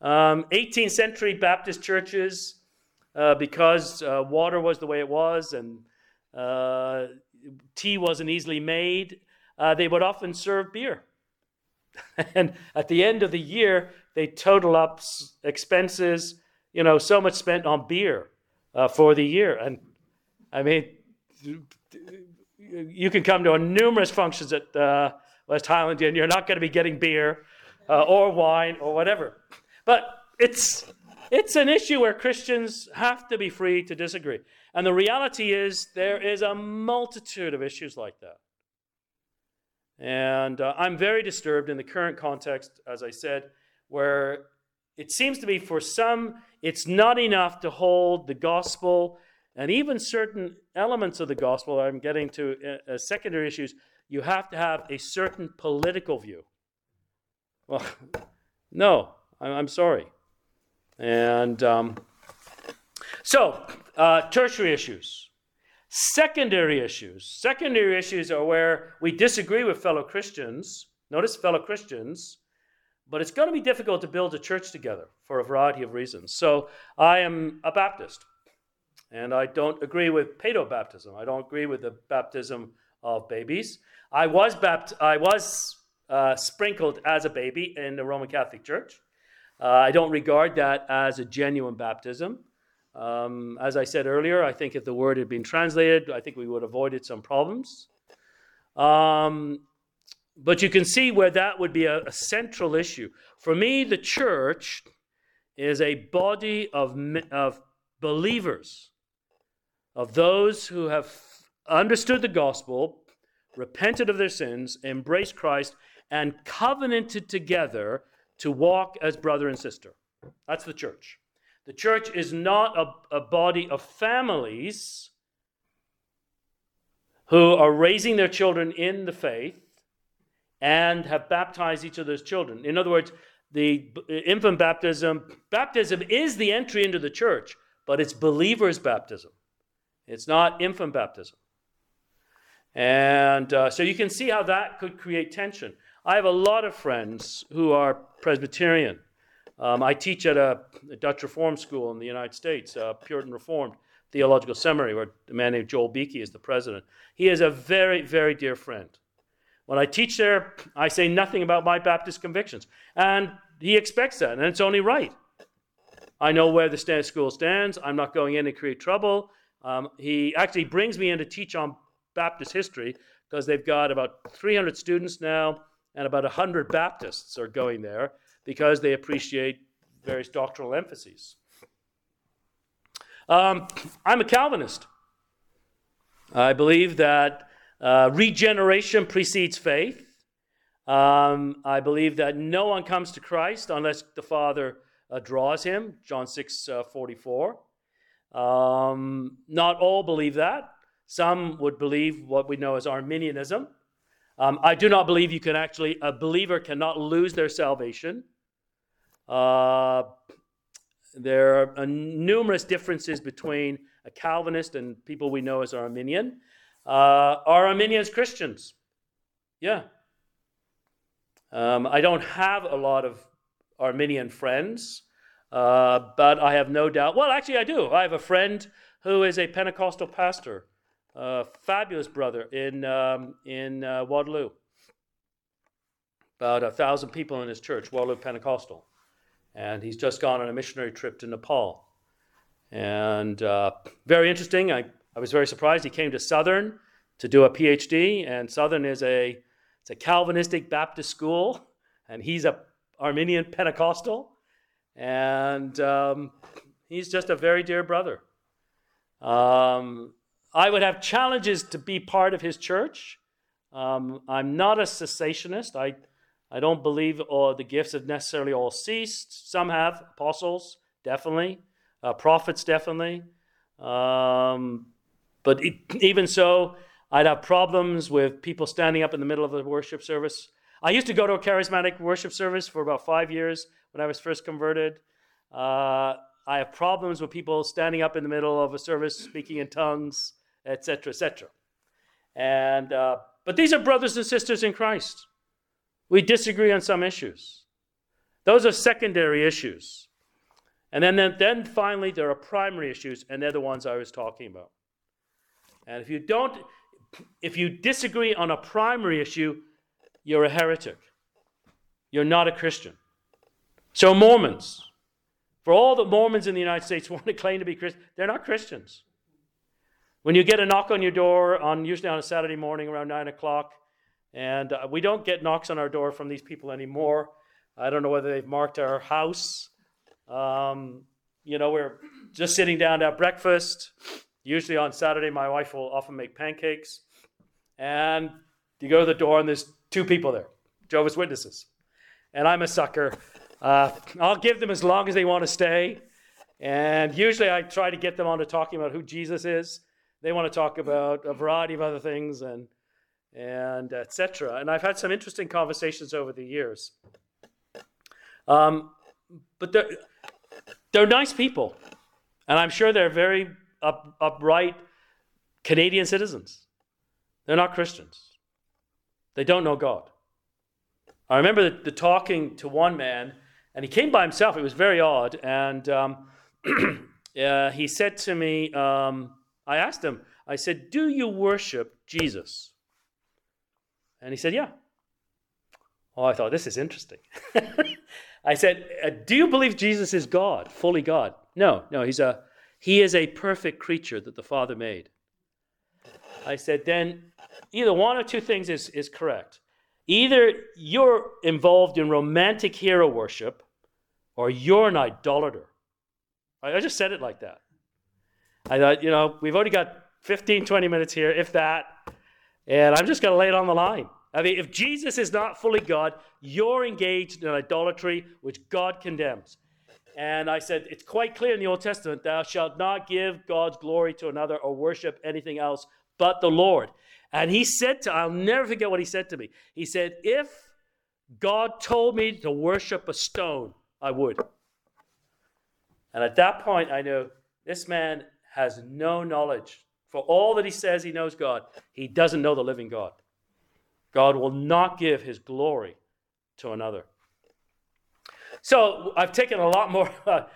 Um, 18th century Baptist churches uh, because uh, water was the way it was and uh, tea wasn't easily made, uh, they would often serve beer. and at the end of the year, they total up expenses, you know, so much spent on beer uh, for the year. And I mean, you can come to numerous functions at uh, West Highland and you're not going to be getting beer or wine or whatever. But it's it's an issue where Christians have to be free to disagree. And the reality is, there is a multitude of issues like that. And uh, I'm very disturbed in the current context, as I said, where it seems to be for some, it's not enough to hold the gospel and even certain elements of the gospel. I'm getting to uh, uh secondary issues. You have to have a certain political view. Well, no, I'm sorry. And um, so, uh, tertiary issues. Secondary issues. Secondary issues are where we disagree with fellow Christians. Notice fellow Christians, but it's going to be difficult to build a church together for a variety of reasons. So, I am a Baptist, and I don't agree with paedo baptism. I don't agree with the baptism of babies. I was bapt- I was uh, sprinkled as a baby in the Roman Catholic Church. Uh, I don't regard that as a genuine baptism. Um, as I said earlier, I think if the word had been translated, I think we would have avoided some problems. Um, but you can see where that would be a, a, central issue. For me, the church is a body of, of believers, of those who have understood the gospel, repented of their sins, embraced Christ, and covenanted together to walk as brother and sister. That's the church. The church is not a, a body of families who are raising their children in the faith and have baptized each of those children. In other words, the infant baptism, baptism is the entry into the church, but it's believers' baptism. It's not infant baptism. And uh, so you can see how that could create tension. I have a lot of friends who are Presbyterian. Um, I teach at a, a, Dutch Reform school in the United States, a Puritan Reformed Theological Seminary, where a man named Joel Beeke is the president. He is a very, very dear friend. When I teach there, I say nothing about my Baptist convictions. And he expects that, and it's only right. I know where the school stands. I'm not going in to create trouble. Um, he actually brings me in to teach on Baptist history because they've got about 300 students now, and about 100 Baptists are going there because they appreciate various doctrinal emphases. Um, I'm a Calvinist. I believe that uh, regeneration precedes faith. Um, I believe that no one comes to Christ unless the Father uh, draws him, John 6 uh, 44. Um, not all believe that. Some would believe what we know as Arminianism. Um, I do not believe you can actually, a believer cannot lose their salvation. Uh, there are numerous differences between a Calvinist and people we know as Arminian. Uh, are Arminians Christians? Yeah. Um, I don't have a lot of Arminian friends, uh, but I have no doubt. Well, actually, I do. I have a friend who is a Pentecostal pastor, a fabulous brother in, um, in uh, Waterloo. About a thousand people in his church, Waterloo Pentecostal. And he's just gone on a missionary trip to Nepal. And uh, very interesting. I, I was very surprised. He came to Southern to do a PhD, and Southern is a, it's a Calvinistic Baptist school, and he's a Arminian Pentecostal, and um, he's just a very dear brother. Um, I would have challenges to be part of his church. Um, I'm not a cessationist. I, I don't believe all the gifts have necessarily all ceased. Some have, apostles, definitely, uh, prophets, definitely. Um, but it, even so, I'd have problems with people standing up in the middle of the worship service I used to go to a charismatic worship service for about five years when I was first converted. Uh, I have problems with people standing up in the middle of a service speaking in tongues, etc., etc. And uh, but these are brothers and sisters in Christ. We disagree on some issues. Those are secondary issues. And then, then, then finally, there are primary issues, and they're the ones I was talking about. And if you don't, if you disagree on a primary issue, you're a heretic. You're not a Christian. So, Mormons, for all the Mormons in the United States want to claim to be Christians, they're not Christians. When you get a knock on your door, on usually on a Saturday morning around 9 o'clock, and uh, we don't get knocks on our door from these people anymore. I don't know whether they've marked our house. Um, you know, we're just sitting down to have breakfast. Usually on Saturday, my wife will often make pancakes. And you go to the door, and there's two people there, Jehovah's Witnesses. And I'm a sucker. Uh, I'll give them as long as they want to stay. And usually I try to get them on to talking about who Jesus is. They want to talk about a variety of other things and and etc. And I've had some interesting conversations over the years. Um, but they're, they're nice people. And I'm sure they're very up, upright Canadian citizens. They're not Christians. They don't know God. I remember the, the talking to one man, and he came by himself. It was very odd. And um, uh, he said to me, um, I asked him, I said, Do you worship Jesus? And he said, Yeah. Oh, I thought, this is interesting. I said, uh, Do you believe Jesus is God, fully God? No, no, he's a, he is a perfect creature that the Father made. I said, Then either one or two things is, is correct. Either you're involved in romantic hero worship or you're an idolater. I, I just said it like that. I thought, you know, we've already got 15, 20 minutes here, if that, and I'm just going to lay it on the line. I mean, if Jesus is not fully God, you're engaged in idolatry, which God condemns. And I said, it's quite clear in the Old Testament, thou shalt not give God's glory to another or worship anything else but the Lord. And he said to, I'll never forget what he said to me. He said, If God told me to worship a stone, I would. And at that point, I knew this man has no knowledge. For all that he says he knows God, he doesn't know the living God. God will not give his glory to another. So I've taken a lot more.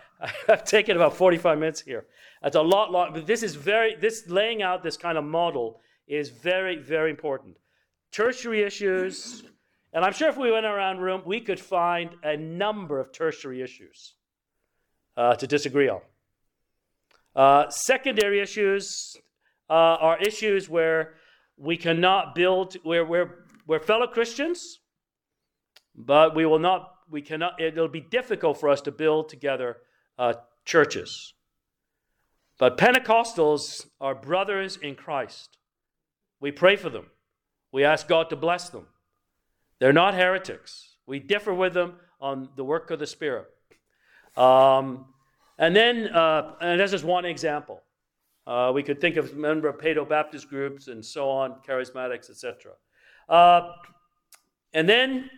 I've taken about 45 minutes here. That's a lot long, but this is very, this laying out this kind of model is very, very important. Tertiary issues, and I'm sure if we went around room, we could find a number of tertiary issues uh, to disagree on. Uh, secondary issues uh, are issues where we cannot build, where we're, we're fellow Christians, but we will not, we cannot, it'll be difficult for us to build together uh, churches. But Pentecostals are brothers in Christ. We pray for them. We ask God to bless them. They're not heretics. We differ with them on the work of the Spirit. Um, and then, uh, and this is one example. Uh, we could think of member of Paedo Baptist groups and so on, charismatics, etc. Uh, and then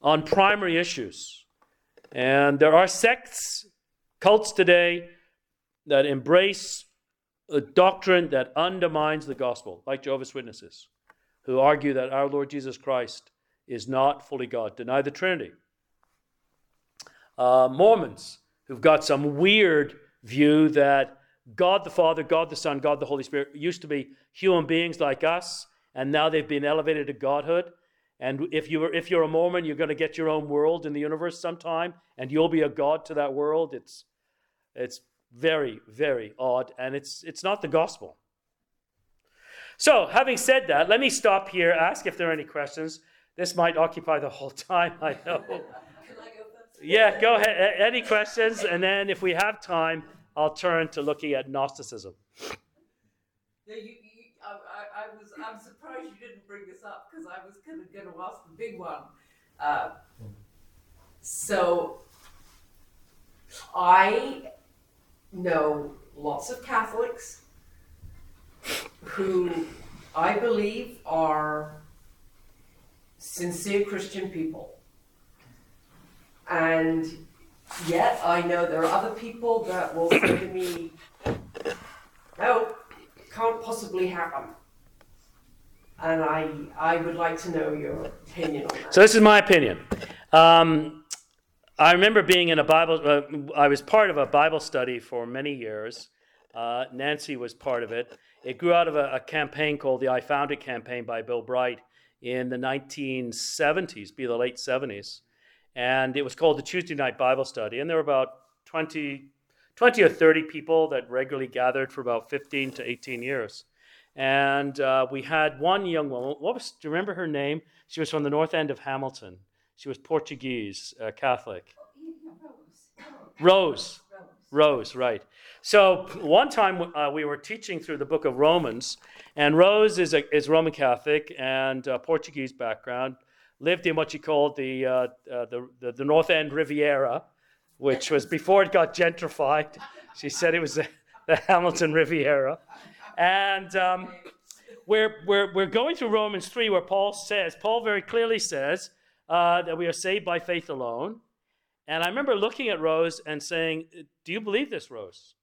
on primary issues. And there are sects, cults today that embrace a doctrine that undermines the gospel, like Jehovah's Witnesses, who argue that our Lord Jesus Christ is not fully God, deny the Trinity. Uh, Mormons, who've got some weird view that God the Father, God the Son, God the Holy Spirit used to be human beings like us, and now they've been elevated to godhood. And if, you are, if you're a Mormon, you're going to get your own world in the universe sometime, and you'll be a God to that world. It's, it's very, very odd, and it's, it's not the gospel. So, having said that, let me stop here, ask if there are any questions. This might occupy the whole time, I know. Yeah, go ahead. Any questions? And then if we have time, I'll turn to looking at Gnosticism. No, you, you, I, I, I was, I'm surprised you didn't bring this up because I was kind of going to ask the big one. Uh, so, I know lots of Catholics who I believe are sincere Christian people. And yet I know there are other people that will say to me, no, can't possibly happen. And I, I would like to know your opinion on that. So this is my opinion. Um, I remember being in a Bible. Uh, I was part of a Bible study for many years. Uh, Nancy was part of it. It grew out of a, a, campaign called the I Found It campaign by Bill Bright in the 1970s, be the late 70s, and it was called the Tuesday Night Bible Study. And there were about 20, 20 or 30 people that regularly gathered for about 15 to 18 years. And uh, we had one young woman. What was? Do you remember her name? She was from the north end of Hamilton. She was Portuguese, uh, Catholic. Rose. Rose, right. So one time uh, we were teaching through the book of Romans, and Rose is, a, is Roman Catholic and uh, Portuguese background, lived in what she called the, uh, uh, the, the, the, North End Riviera, which was before it got gentrified. She said it was the, the Hamilton Riviera. And um, we're, we're, we're going through Romans 3 where Paul says, Paul very clearly says, uh, that we are saved by faith alone. And I remember looking at Rose and saying, Do you believe this, Rose?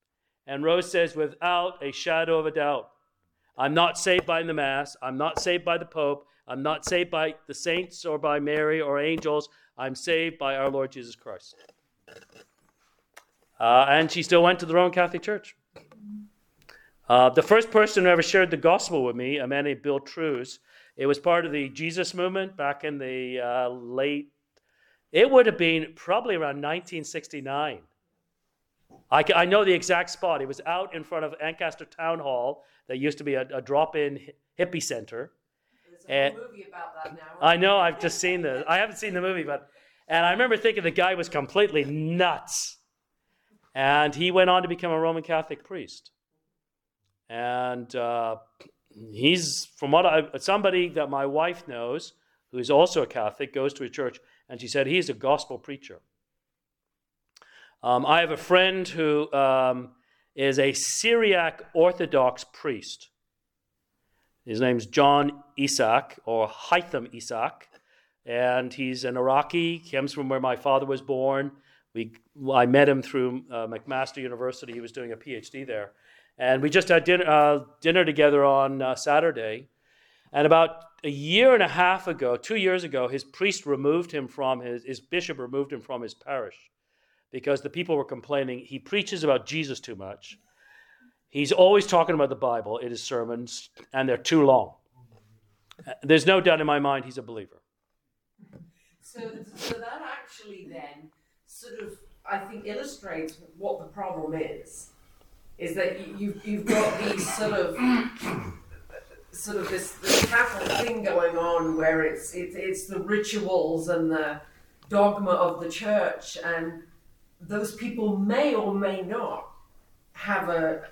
And Rose says, Without a shadow of a doubt. I'm not saved by the Mass. I'm not saved by the Pope. I'm not saved by the saints or by Mary or angels. I'm saved by our Lord Jesus Christ. Uh, and she still went to the Roman Catholic Church. Uh, the first person who ever shared the gospel with me, a man named Bill Trues, it was part of the Jesus movement back in the uh, late, it would have been probably around 1969. I, I know the exact spot. It was out in front of Ancaster Town Hall that used to be a, a drop in hippie center. There's a and, movie about that now. I know, I've just seen the, I haven't seen the movie, but, and I remember thinking the guy was completely nuts. And he went on to become a Roman Catholic priest. And uh, he's from what I somebody that my wife knows who is also a Catholic goes to a church, and she said he's a gospel preacher. Um, I have a friend who um, is a Syriac Orthodox priest. His name's John Isaac or Haitham Isaac, and he's an Iraqi. Comes from where my father was born. We, I met him through uh, McMaster University. He was doing a PhD there. And we just had dinner, uh, dinner together on uh, Saturday. And about a year and a half ago, two years ago, his priest removed him from his, his bishop removed him from his parish because the people were complaining he preaches about Jesus too much. He's always talking about the Bible in his sermons, and they're too long. There's no doubt in my mind he's a believer. So, so that actually then sort of, I think, illustrates what the problem is. Is that you, you've, you've got these sort of, sort of this, this Catholic thing going on where it's, it's, it's the rituals and the dogma of the church, and those people may or may not have a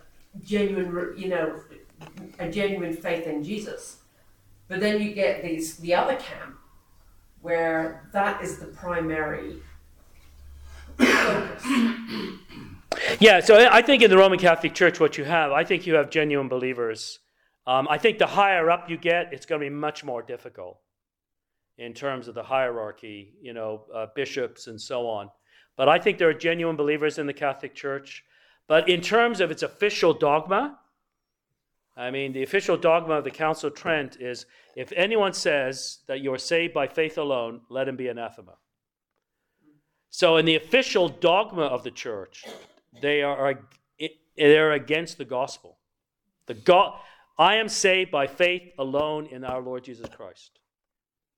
genuine, you know, a genuine faith in Jesus. But then you get these the other camp where that is the primary focus. Yeah, so I think in the Roman Catholic Church, what you have, I think you have genuine believers. Um, I think the higher up you get, it's going to be much more difficult in terms of the hierarchy, you know, uh, bishops and so on. But I think there are genuine believers in the Catholic Church. But in terms of its official dogma, I mean, the official dogma of the Council of Trent is if anyone says that you are saved by faith alone, let him be anathema. So, in the official dogma of the church, they are they're against the gospel. The God, I am saved by faith alone in our Lord Jesus Christ.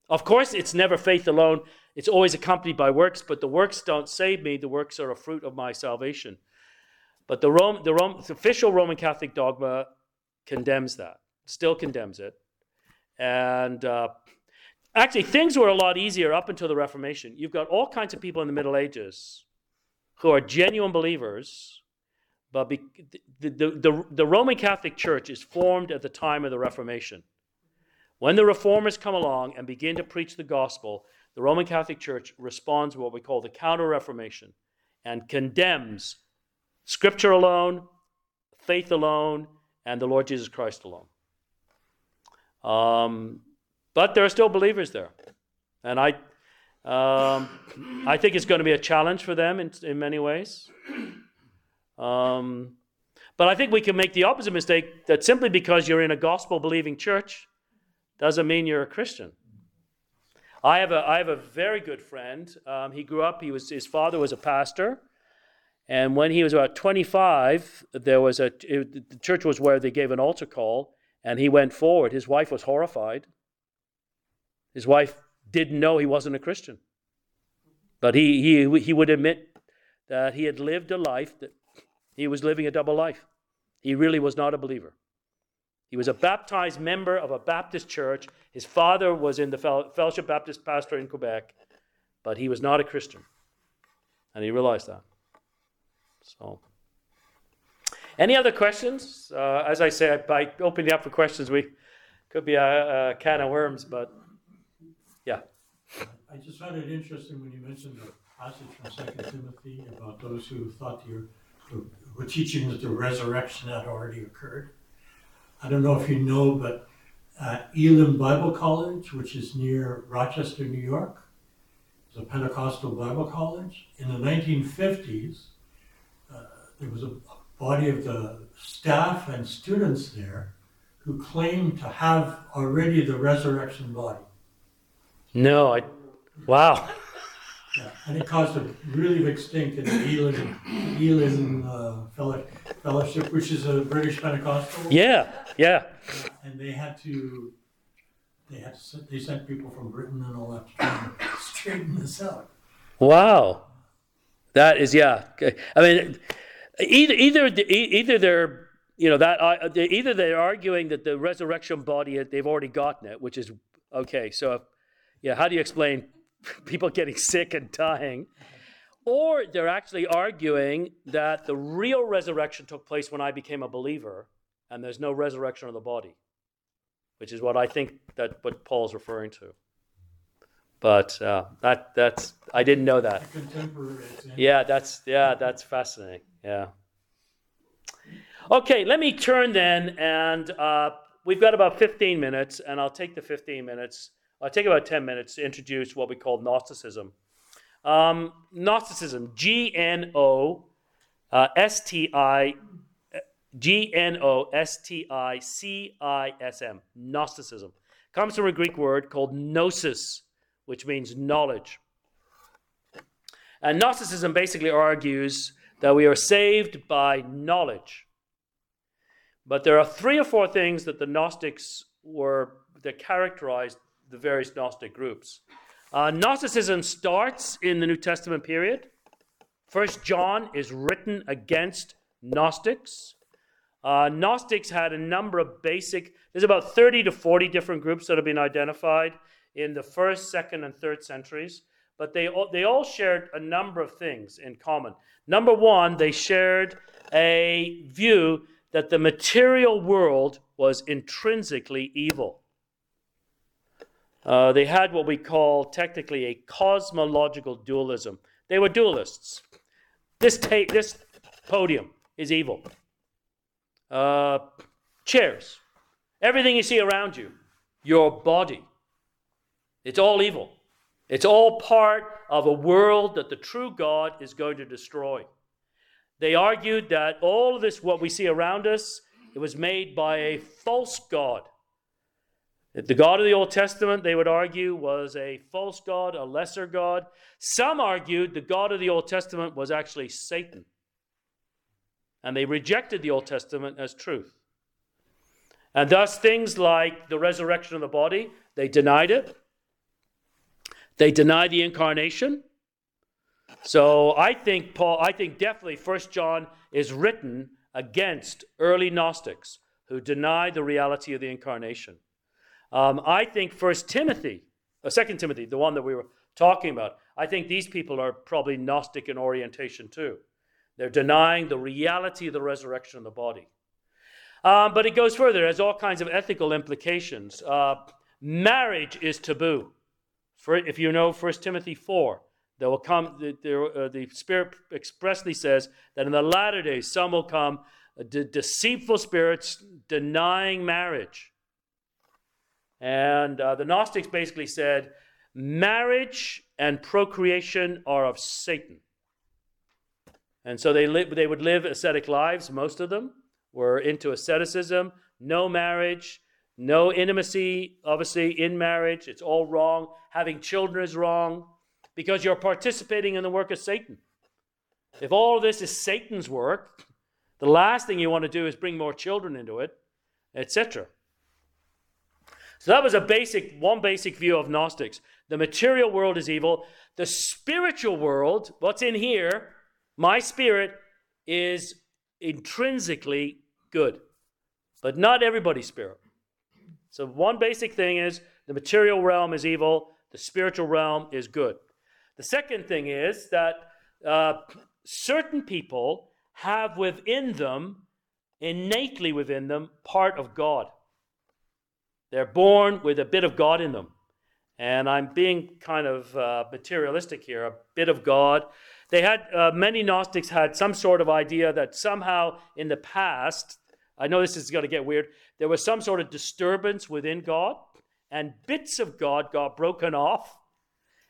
Of course, it's never faith alone. It's always accompanied by works, but the works don't save me. The works are a fruit of my salvation. But the, Rome, the, Rome, the official Roman Catholic dogma condemns that, still condemns it. And uh, actually, things were a lot easier up until the Reformation. You've got all kinds of people in the Middle Ages who are genuine believers, but be, the, the, the, the Roman Catholic Church is formed at the time of the Reformation. When the reformers come along and begin to preach the gospel, the Roman Catholic Church responds to what we call the Counter Reformation and condemns Scripture alone, faith alone, and the Lord Jesus Christ alone. Um, but there are still believers there. And I, um, I think it's going to be a challenge for them in, in many ways. Um, but I think we can make the opposite mistake that simply because you're in a gospel believing church doesn't mean you're a Christian. I have a, I have a very good friend. Um, he grew up, he was, his father was a pastor. And when he was about 25, there was a it, the church was where they gave an altar call, and he went forward. His wife was horrified. His wife didn't know he wasn't a Christian, but he he he would admit that he had lived a life that he was living a double life. He really was not a believer. He was a baptized member of a Baptist church. His father was in the Fellowship Baptist pastor in Quebec, but he was not a Christian, and he realized that. So, any other questions? Uh, as I said, by opening up for questions, we could be a, a can of worms, but. I just found it interesting when you mentioned the passage from Second Timothy about those who thought you were teaching that the resurrection had already occurred. I don't know if you know, but uh, Elim Bible College, which is near Rochester, New York, is a Pentecostal Bible college. In the 1950s, there was a body of the staff and students there who claimed to have already the resurrection body. No, I. Wow. Yeah, and it caused a really big stink in the Elim, Elim uh, Fellowship, which is a British Pentecostal. Yeah, yeah. And they had to, they had to, they sent people from Britain and all that to try and straighten this out. Wow, that is yeah. I mean, Either, either, either they're, you know, that uh, either they're arguing that the resurrection body they've already gotten it, which is okay. So, yeah, how do you explain people getting sick and dying? Or they're actually arguing that the real resurrection took place when I became a believer, and there's no resurrection of the body, which is what I think that what Paul's referring to. But uh, that that's I didn't know that. Yeah, that's yeah, that's fascinating. Yeah. Okay, let me turn then, and uh, we've got about 15 minutes, and I'll take the 15 minutes. I'll take about 10 minutes to introduce what we call Gnosticism. Um, Gnosticism, G N O S T I G N O S T I C I S M, Gnosticism, comes from a Greek word called gnosis, which means knowledge. And Gnosticism basically argues that we are saved by knowledge. But there are three or four things that the Gnostics were that characterized the various Gnostic groups. Uh, Gnosticism starts in the New Testament period. First John is written against Gnostics. Uh, Gnostics had a number of basic, there's about 30 to 40 different groups that have been identified in the first, second, and third centuries, but they all, they all shared a number of things in common. Number one, they shared a view that the material world was intrinsically evil. Uh, they had what we call technically a cosmological dualism. They were dualists. This, ta- this podium is evil. Uh, chairs, everything you see around you, your body, it's all evil. It's all part of a world that the true God is going to destroy. They argued that all of this, what we see around us, it was made by a false God. The God of the Old Testament, they would argue, was a false God, a lesser God. Some argued the God of the Old Testament was actually Satan. And they rejected the Old Testament as truth. And thus, things like the resurrection of the body, they denied it. They denied the incarnation. So I think Paul, I think definitely First John is written against early Gnostics who deny the reality of the incarnation. Um, I think First Timothy, uh, Second Timothy, the one that we were talking about, I think these people are probably Gnostic in orientation too. They're denying the reality of the resurrection of the body. Um, but it goes further. It has all kinds of ethical implications. Uh, marriage is taboo. For, if you know 1 Timothy 4, there will come, the, the, uh, the Spirit expressly says that in the latter days some will come, uh, de- deceitful spirits denying marriage. And uh, the Gnostics basically said marriage and procreation are of Satan. And so they, li- they would live ascetic lives, most of them were into asceticism, no marriage, no intimacy, obviously, in marriage. It's all wrong. Having children is wrong because you're participating in the work of Satan. If all this is Satan's work, the last thing you want to do is bring more children into it, etc. So that was a basic, one basic view of Gnostics. The material world is evil. The spiritual world, what's in here, my spirit, is intrinsically good. But not everybody's spirit. So, one basic thing is the material realm is evil, the spiritual realm is good. The second thing is that uh, certain people have within them, innately within them, part of God. They're born with a bit of God in them. And I'm being kind of uh, materialistic here, a bit of God. They had, uh, many Gnostics had some sort of idea that somehow in the past, I know this is going to get weird, there was some sort of disturbance within God, and bits of God got broken off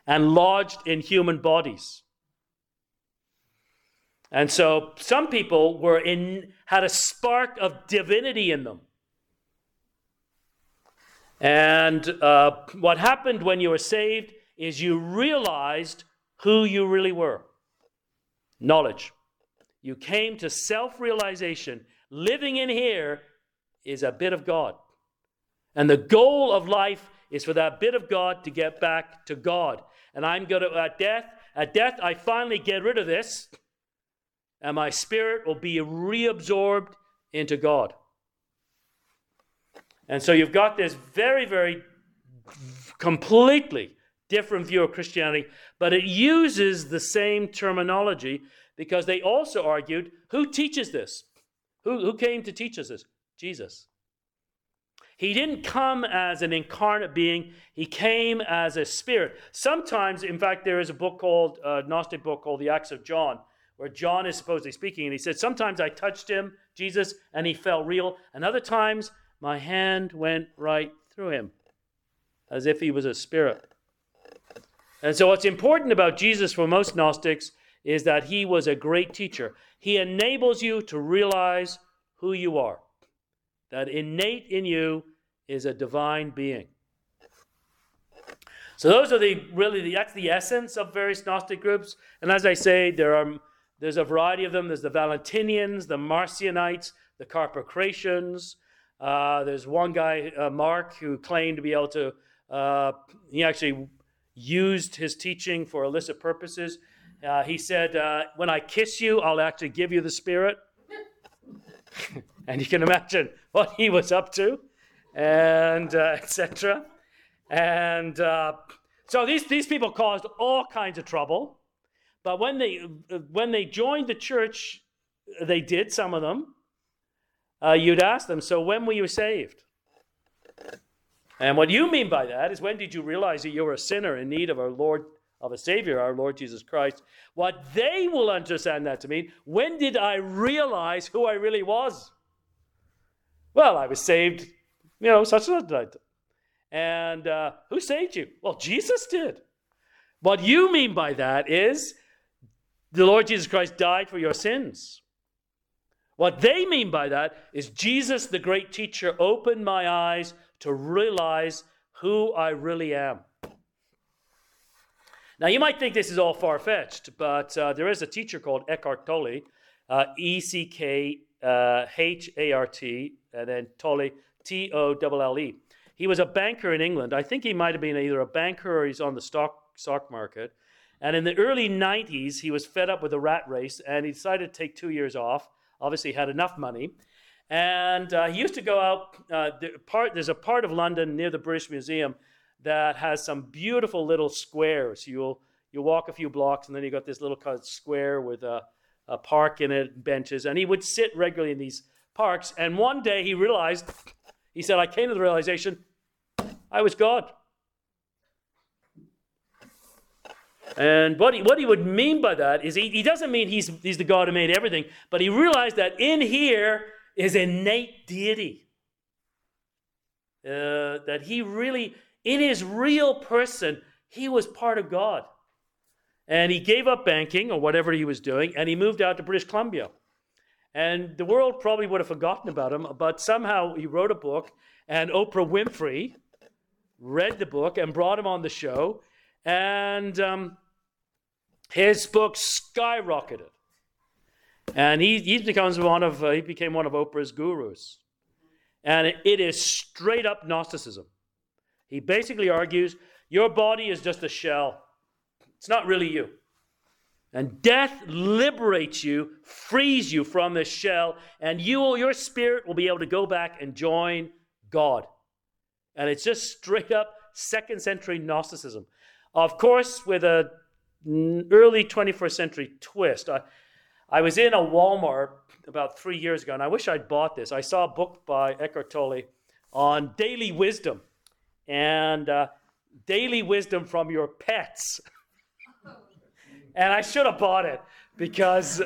and lodged in human bodies. And so some people were in had a spark of divinity in them. And uh, what happened when you were saved is you realized who you really were knowledge. You came to self realization. Living in here is a bit of God. And the goal of life is for that bit of God to get back to God. And I'm going to, at death, at death, I finally get rid of this, and my spirit will be reabsorbed into God. And so you've got this very, very completely different view of Christianity, but it uses the same terminology because they also argued who teaches this? Who, who came to teach us this? Jesus. He didn't come as an incarnate being, he came as a spirit. Sometimes, in fact, there is a book called, a Gnostic book called The Acts of John, where John is supposedly speaking, and he said, Sometimes I touched him, Jesus, and he felt real, and other times my hand went right through him, as if he was a spirit. And so, what's important about Jesus for most Gnostics is that he was a great teacher. He enables you to realize who you are, that innate in you is a divine being. So those are the really the, that's the essence of various Gnostic groups. And as I say, there are there's a variety of them. There's the Valentinians, the Marcionites, the Carpocratians. Uh, there's one guy, uh, Mark, who claimed to be able to. Uh, he actually used his teaching for illicit purposes. Uh, he said, uh, "When I kiss you, I'll actually give you the Spirit." and you can imagine what he was up to, and etc. And so these these people caused all kinds of trouble. But when they when they joined the church, they did some of them. Uh, you'd ask them, "So when were you saved?" And what you mean by that is when did you realize that you were a sinner in need of our Lord, of a Savior, our Lord Jesus Christ? What they will understand that to mean, when did I realize who I really was? Well, I was saved, you know, such and such. And uh, who saved you? Well, Jesus did. What you mean by that is the Lord Jesus Christ died for your sins. What they mean by that is Jesus, the great teacher, opened my eyes to realize who I really am. Now, you might think this is all far fetched, but uh, there is a teacher called Eckhart Tolle, uh, E C K uh, H A R T, and then Tolle, T O L L E. He was a banker in England. I think he might have been either a banker or he's on the stock, stock market. And in the early 90s, he was fed up with the rat race and he decided to take two years off. Obviously, had enough money. And uh, he used to go out. Uh, the part, there's a part of London near the British Museum that has some beautiful little squares. You'll, you walk a few blocks and then you got this little kind of square with a, a park in it, benches. And he would sit regularly in these parks. And one day he realized, he said, I came to the realization I was God. And what he, what he would mean by that is he, he doesn't mean he's, he's the God who made everything, but he realized that in here is innate deity. Uh, that he really, in his real person, he was part of God. And he gave up banking or whatever he was doing, and he moved out to British Columbia. And the world probably would have forgotten about him, but somehow he wrote a book, and Oprah Winfrey read the book and brought him on the show. And um, his book skyrocketed. And he, he becomes one of, uh, he became one of Oprah's gurus. And it, it is straight up Gnosticism. He basically argues your body is just a shell, it's not really you. And death liberates you, frees you from this shell, and you your spirit will be able to go back and join God. And it's just straight up second century Gnosticism. Of course, with a early 21st century twist. I, I was in a Walmart about three years ago, and I wish I'd bought this. I saw a book by Eckhart Tolle on daily wisdom and uh, daily wisdom from your pets. and I should have bought it because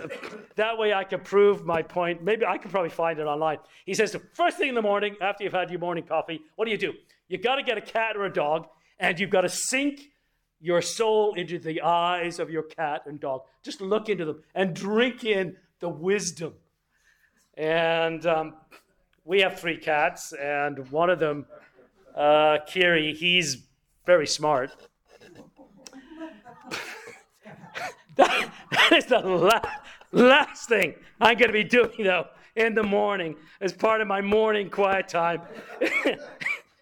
that way I could prove my point. Maybe I could probably find it online. He says the first thing in the morning, after you've had your morning coffee, what do you do? You got to get a cat or a dog, and you've got to sink your soul into the eyes of your cat and dog. Just look into them and drink in the wisdom. And um, we have three cats, and one of them, uh, Kiri, he's very smart. that, that is the la- last thing I'm going to be doing, though, in the morning as part of my morning quiet time,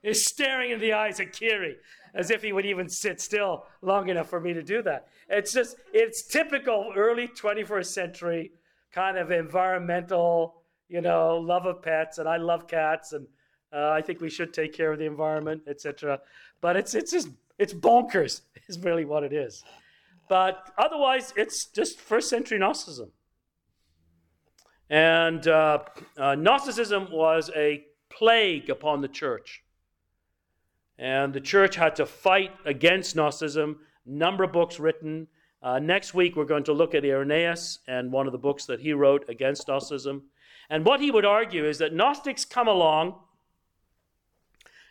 is staring in the eyes of Kiri as if he would even sit still long enough for me to do that. It's just, it's typical early 21st century kind of environmental, you know, love of pets, and I love cats, and uh, I think we should take care of the environment, etc. But it's it's just it's bonkers is really what it is. But otherwise, it's just first century Gnosticism. And uh, uh, Gnosticism was a plague upon the church. And the church had to fight against Gnosticism. Number of books written. Uh, next week, we're going to look at Irenaeus and one of the books that he wrote against Gnosticism. And what he would argue is that Gnostics come along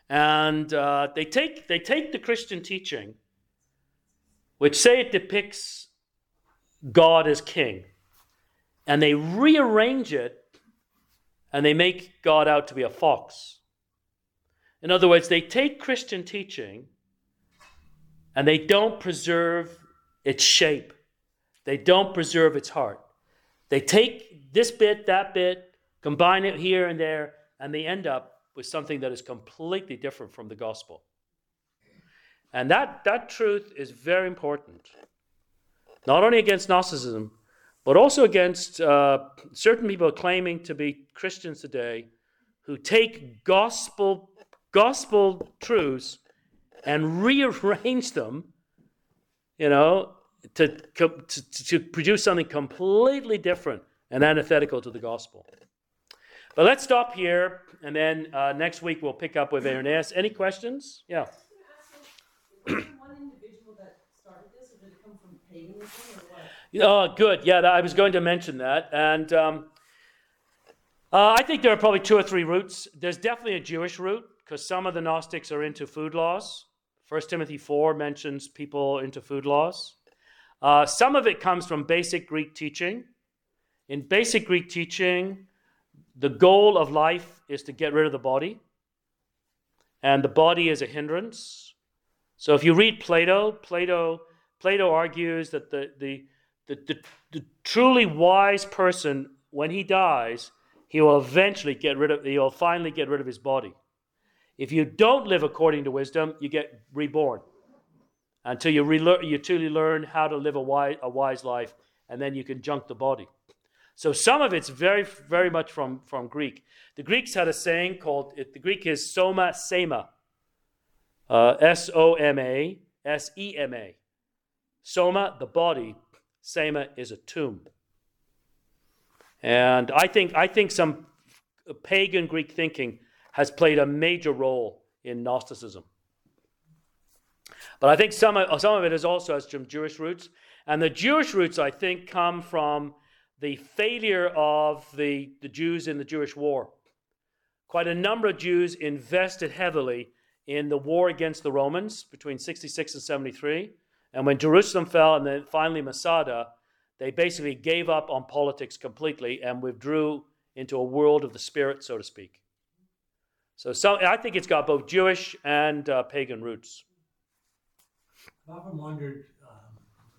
and uh, they, take, they take the Christian teaching, which say it depicts God as king, and they rearrange it and they make God out to be a fox. In other words, they take Christian teaching and they don't preserve its shape. They don't preserve its heart. They take this bit, that bit, combine it here and there, and they end up with something that is completely different from the gospel. And that, that truth is very important, not only against Gnosticism, but also against uh, certain people claiming to be Christians today who take gospel, gospel truths and rearrange them, you know, to, to, to produce something completely different and antithetical to the gospel. But let's stop here, and then uh, next week we'll pick up with Irenaeus. Any questions? Yeah. Was there one individual that started this, or did it come from paganism, or what? Oh, good. Yeah, I was going to mention that. And um, uh, I think there are probably two or three roots. There's definitely a Jewish root because some of the Gnostics are into food laws. First Timothy 4 mentions people into food laws. Uh, some of it comes from basic Greek teaching. In basic Greek teaching, the goal of life is to get rid of the body, and the body is a hindrance. So if you read Plato, Plato, Plato argues that the, the, the, the, the truly wise person, when he dies, he will eventually get rid of, he will finally get rid of his body. If you don't live according to wisdom, you get reborn until you, you truly learn how to live a wise, a wise life, and then you can junk the body. So some of it's very, very much from, from Greek. The Greeks had a saying called, it, the Greek is soma sema, uh, S O M A S E M A. Soma, the body, sema is a tomb. And I think, I think some pagan Greek thinking has played a major role in Gnosticism. But I think some of, some of it is also has some Jewish roots. And the Jewish roots, I think, come from the failure of the, the Jews in the Jewish war. Quite a number of Jews invested heavily in the war against the Romans between 66 and 73. And when Jerusalem fell and then finally Masada, they basically gave up on politics completely and withdrew into a world of the spirit, so to speak. So some, I think it's got both Jewish and uh, pagan roots. I've often wondered um,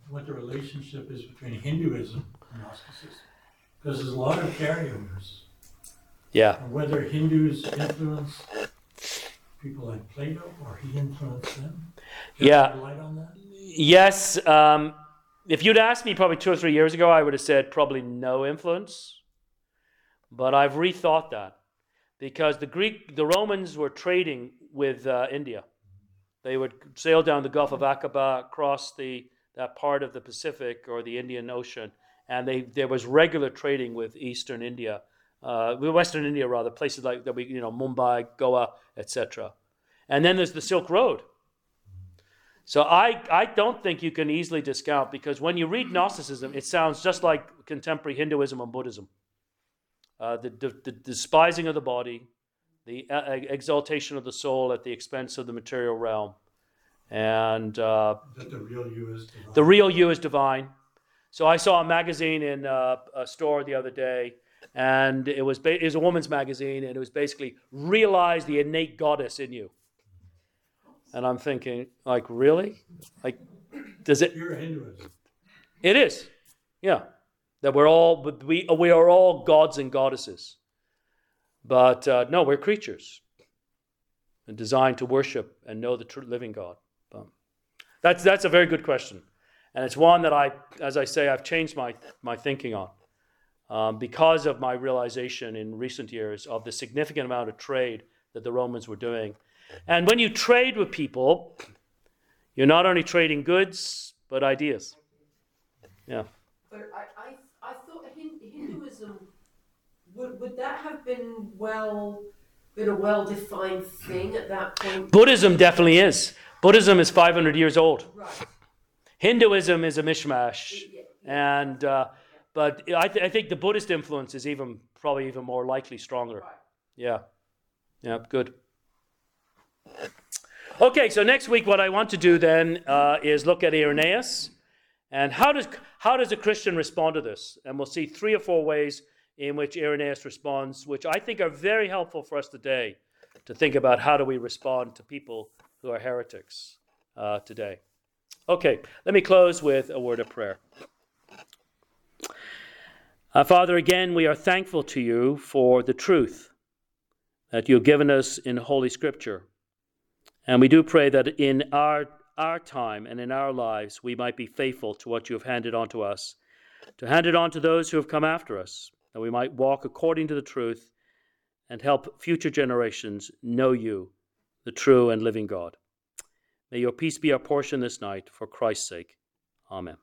what the relationship is between Hinduism and Gnosticism, because there's a lot of carryovers, Yeah. whether Hindus influence people like Plato or he influenced them. Yeah. light on that? Yes. Um, if you'd asked me probably two or three years ago, I would have said probably no influence. But I've rethought that because the Greek, the Romans were trading with uh, India. They would sail down the Gulf of Aqaba, cross the that part of the Pacific or the Indian Ocean, and they there was regular trading with Eastern India, uh, Western India rather, places like that we you know Mumbai, Goa, etc. And then there's the Silk Road. So I, I don't think you can easily discount because when you read Gnosticism, it sounds just like contemporary Hinduism and Buddhism. Uh, the, the, the despising of the body, the uh, exaltation of the soul at the expense of the material realm, and uh, the real you is divine. the real you is divine. So I saw a magazine in uh, a store the other day, and it was ba- it was a woman's magazine, and it was basically realize the innate goddess in you. And I'm thinking, like, really? Like, does it? Pure Hinduism. It is, yeah. That we're all we we are all gods and goddesses, but uh, no, we're creatures, and designed to worship and know the true living God. That's that's a very good question, and it's one that I, as I say, I've changed my my thinking on, um, because of my realization in recent years of the significant amount of trade that the Romans were doing, and when you trade with people, you're not only trading goods but ideas. Yeah. But I, I, Hinduism would would that have been well been a well defined thing at that point? Buddhism definitely is. Buddhism is 500 years old. Right. Hinduism is a mishmash, Yeah. and uh, but I, th- I think the Buddhist influence is even probably even more likely stronger. Right. Yeah, yeah, good. Okay, so next week what I want to do then uh, is look at Irenaeus and how does how does a Christian respond to this? And we'll see three or four ways in which Irenaeus responds, which I think are very helpful for us today to think about how do we respond to people who are heretics uh, today. Okay, let me close with a word of prayer. Uh, Father, again, we are thankful to you for the truth that you've given us in Holy Scripture. And we do pray that in our, our time and in our lives, we might be faithful to what you have handed on to us, to hand it on to those who have come after us, that we might walk according to the truth and help future generations know you, the true and living God. May your peace be our portion this night for Christ's sake. Amen.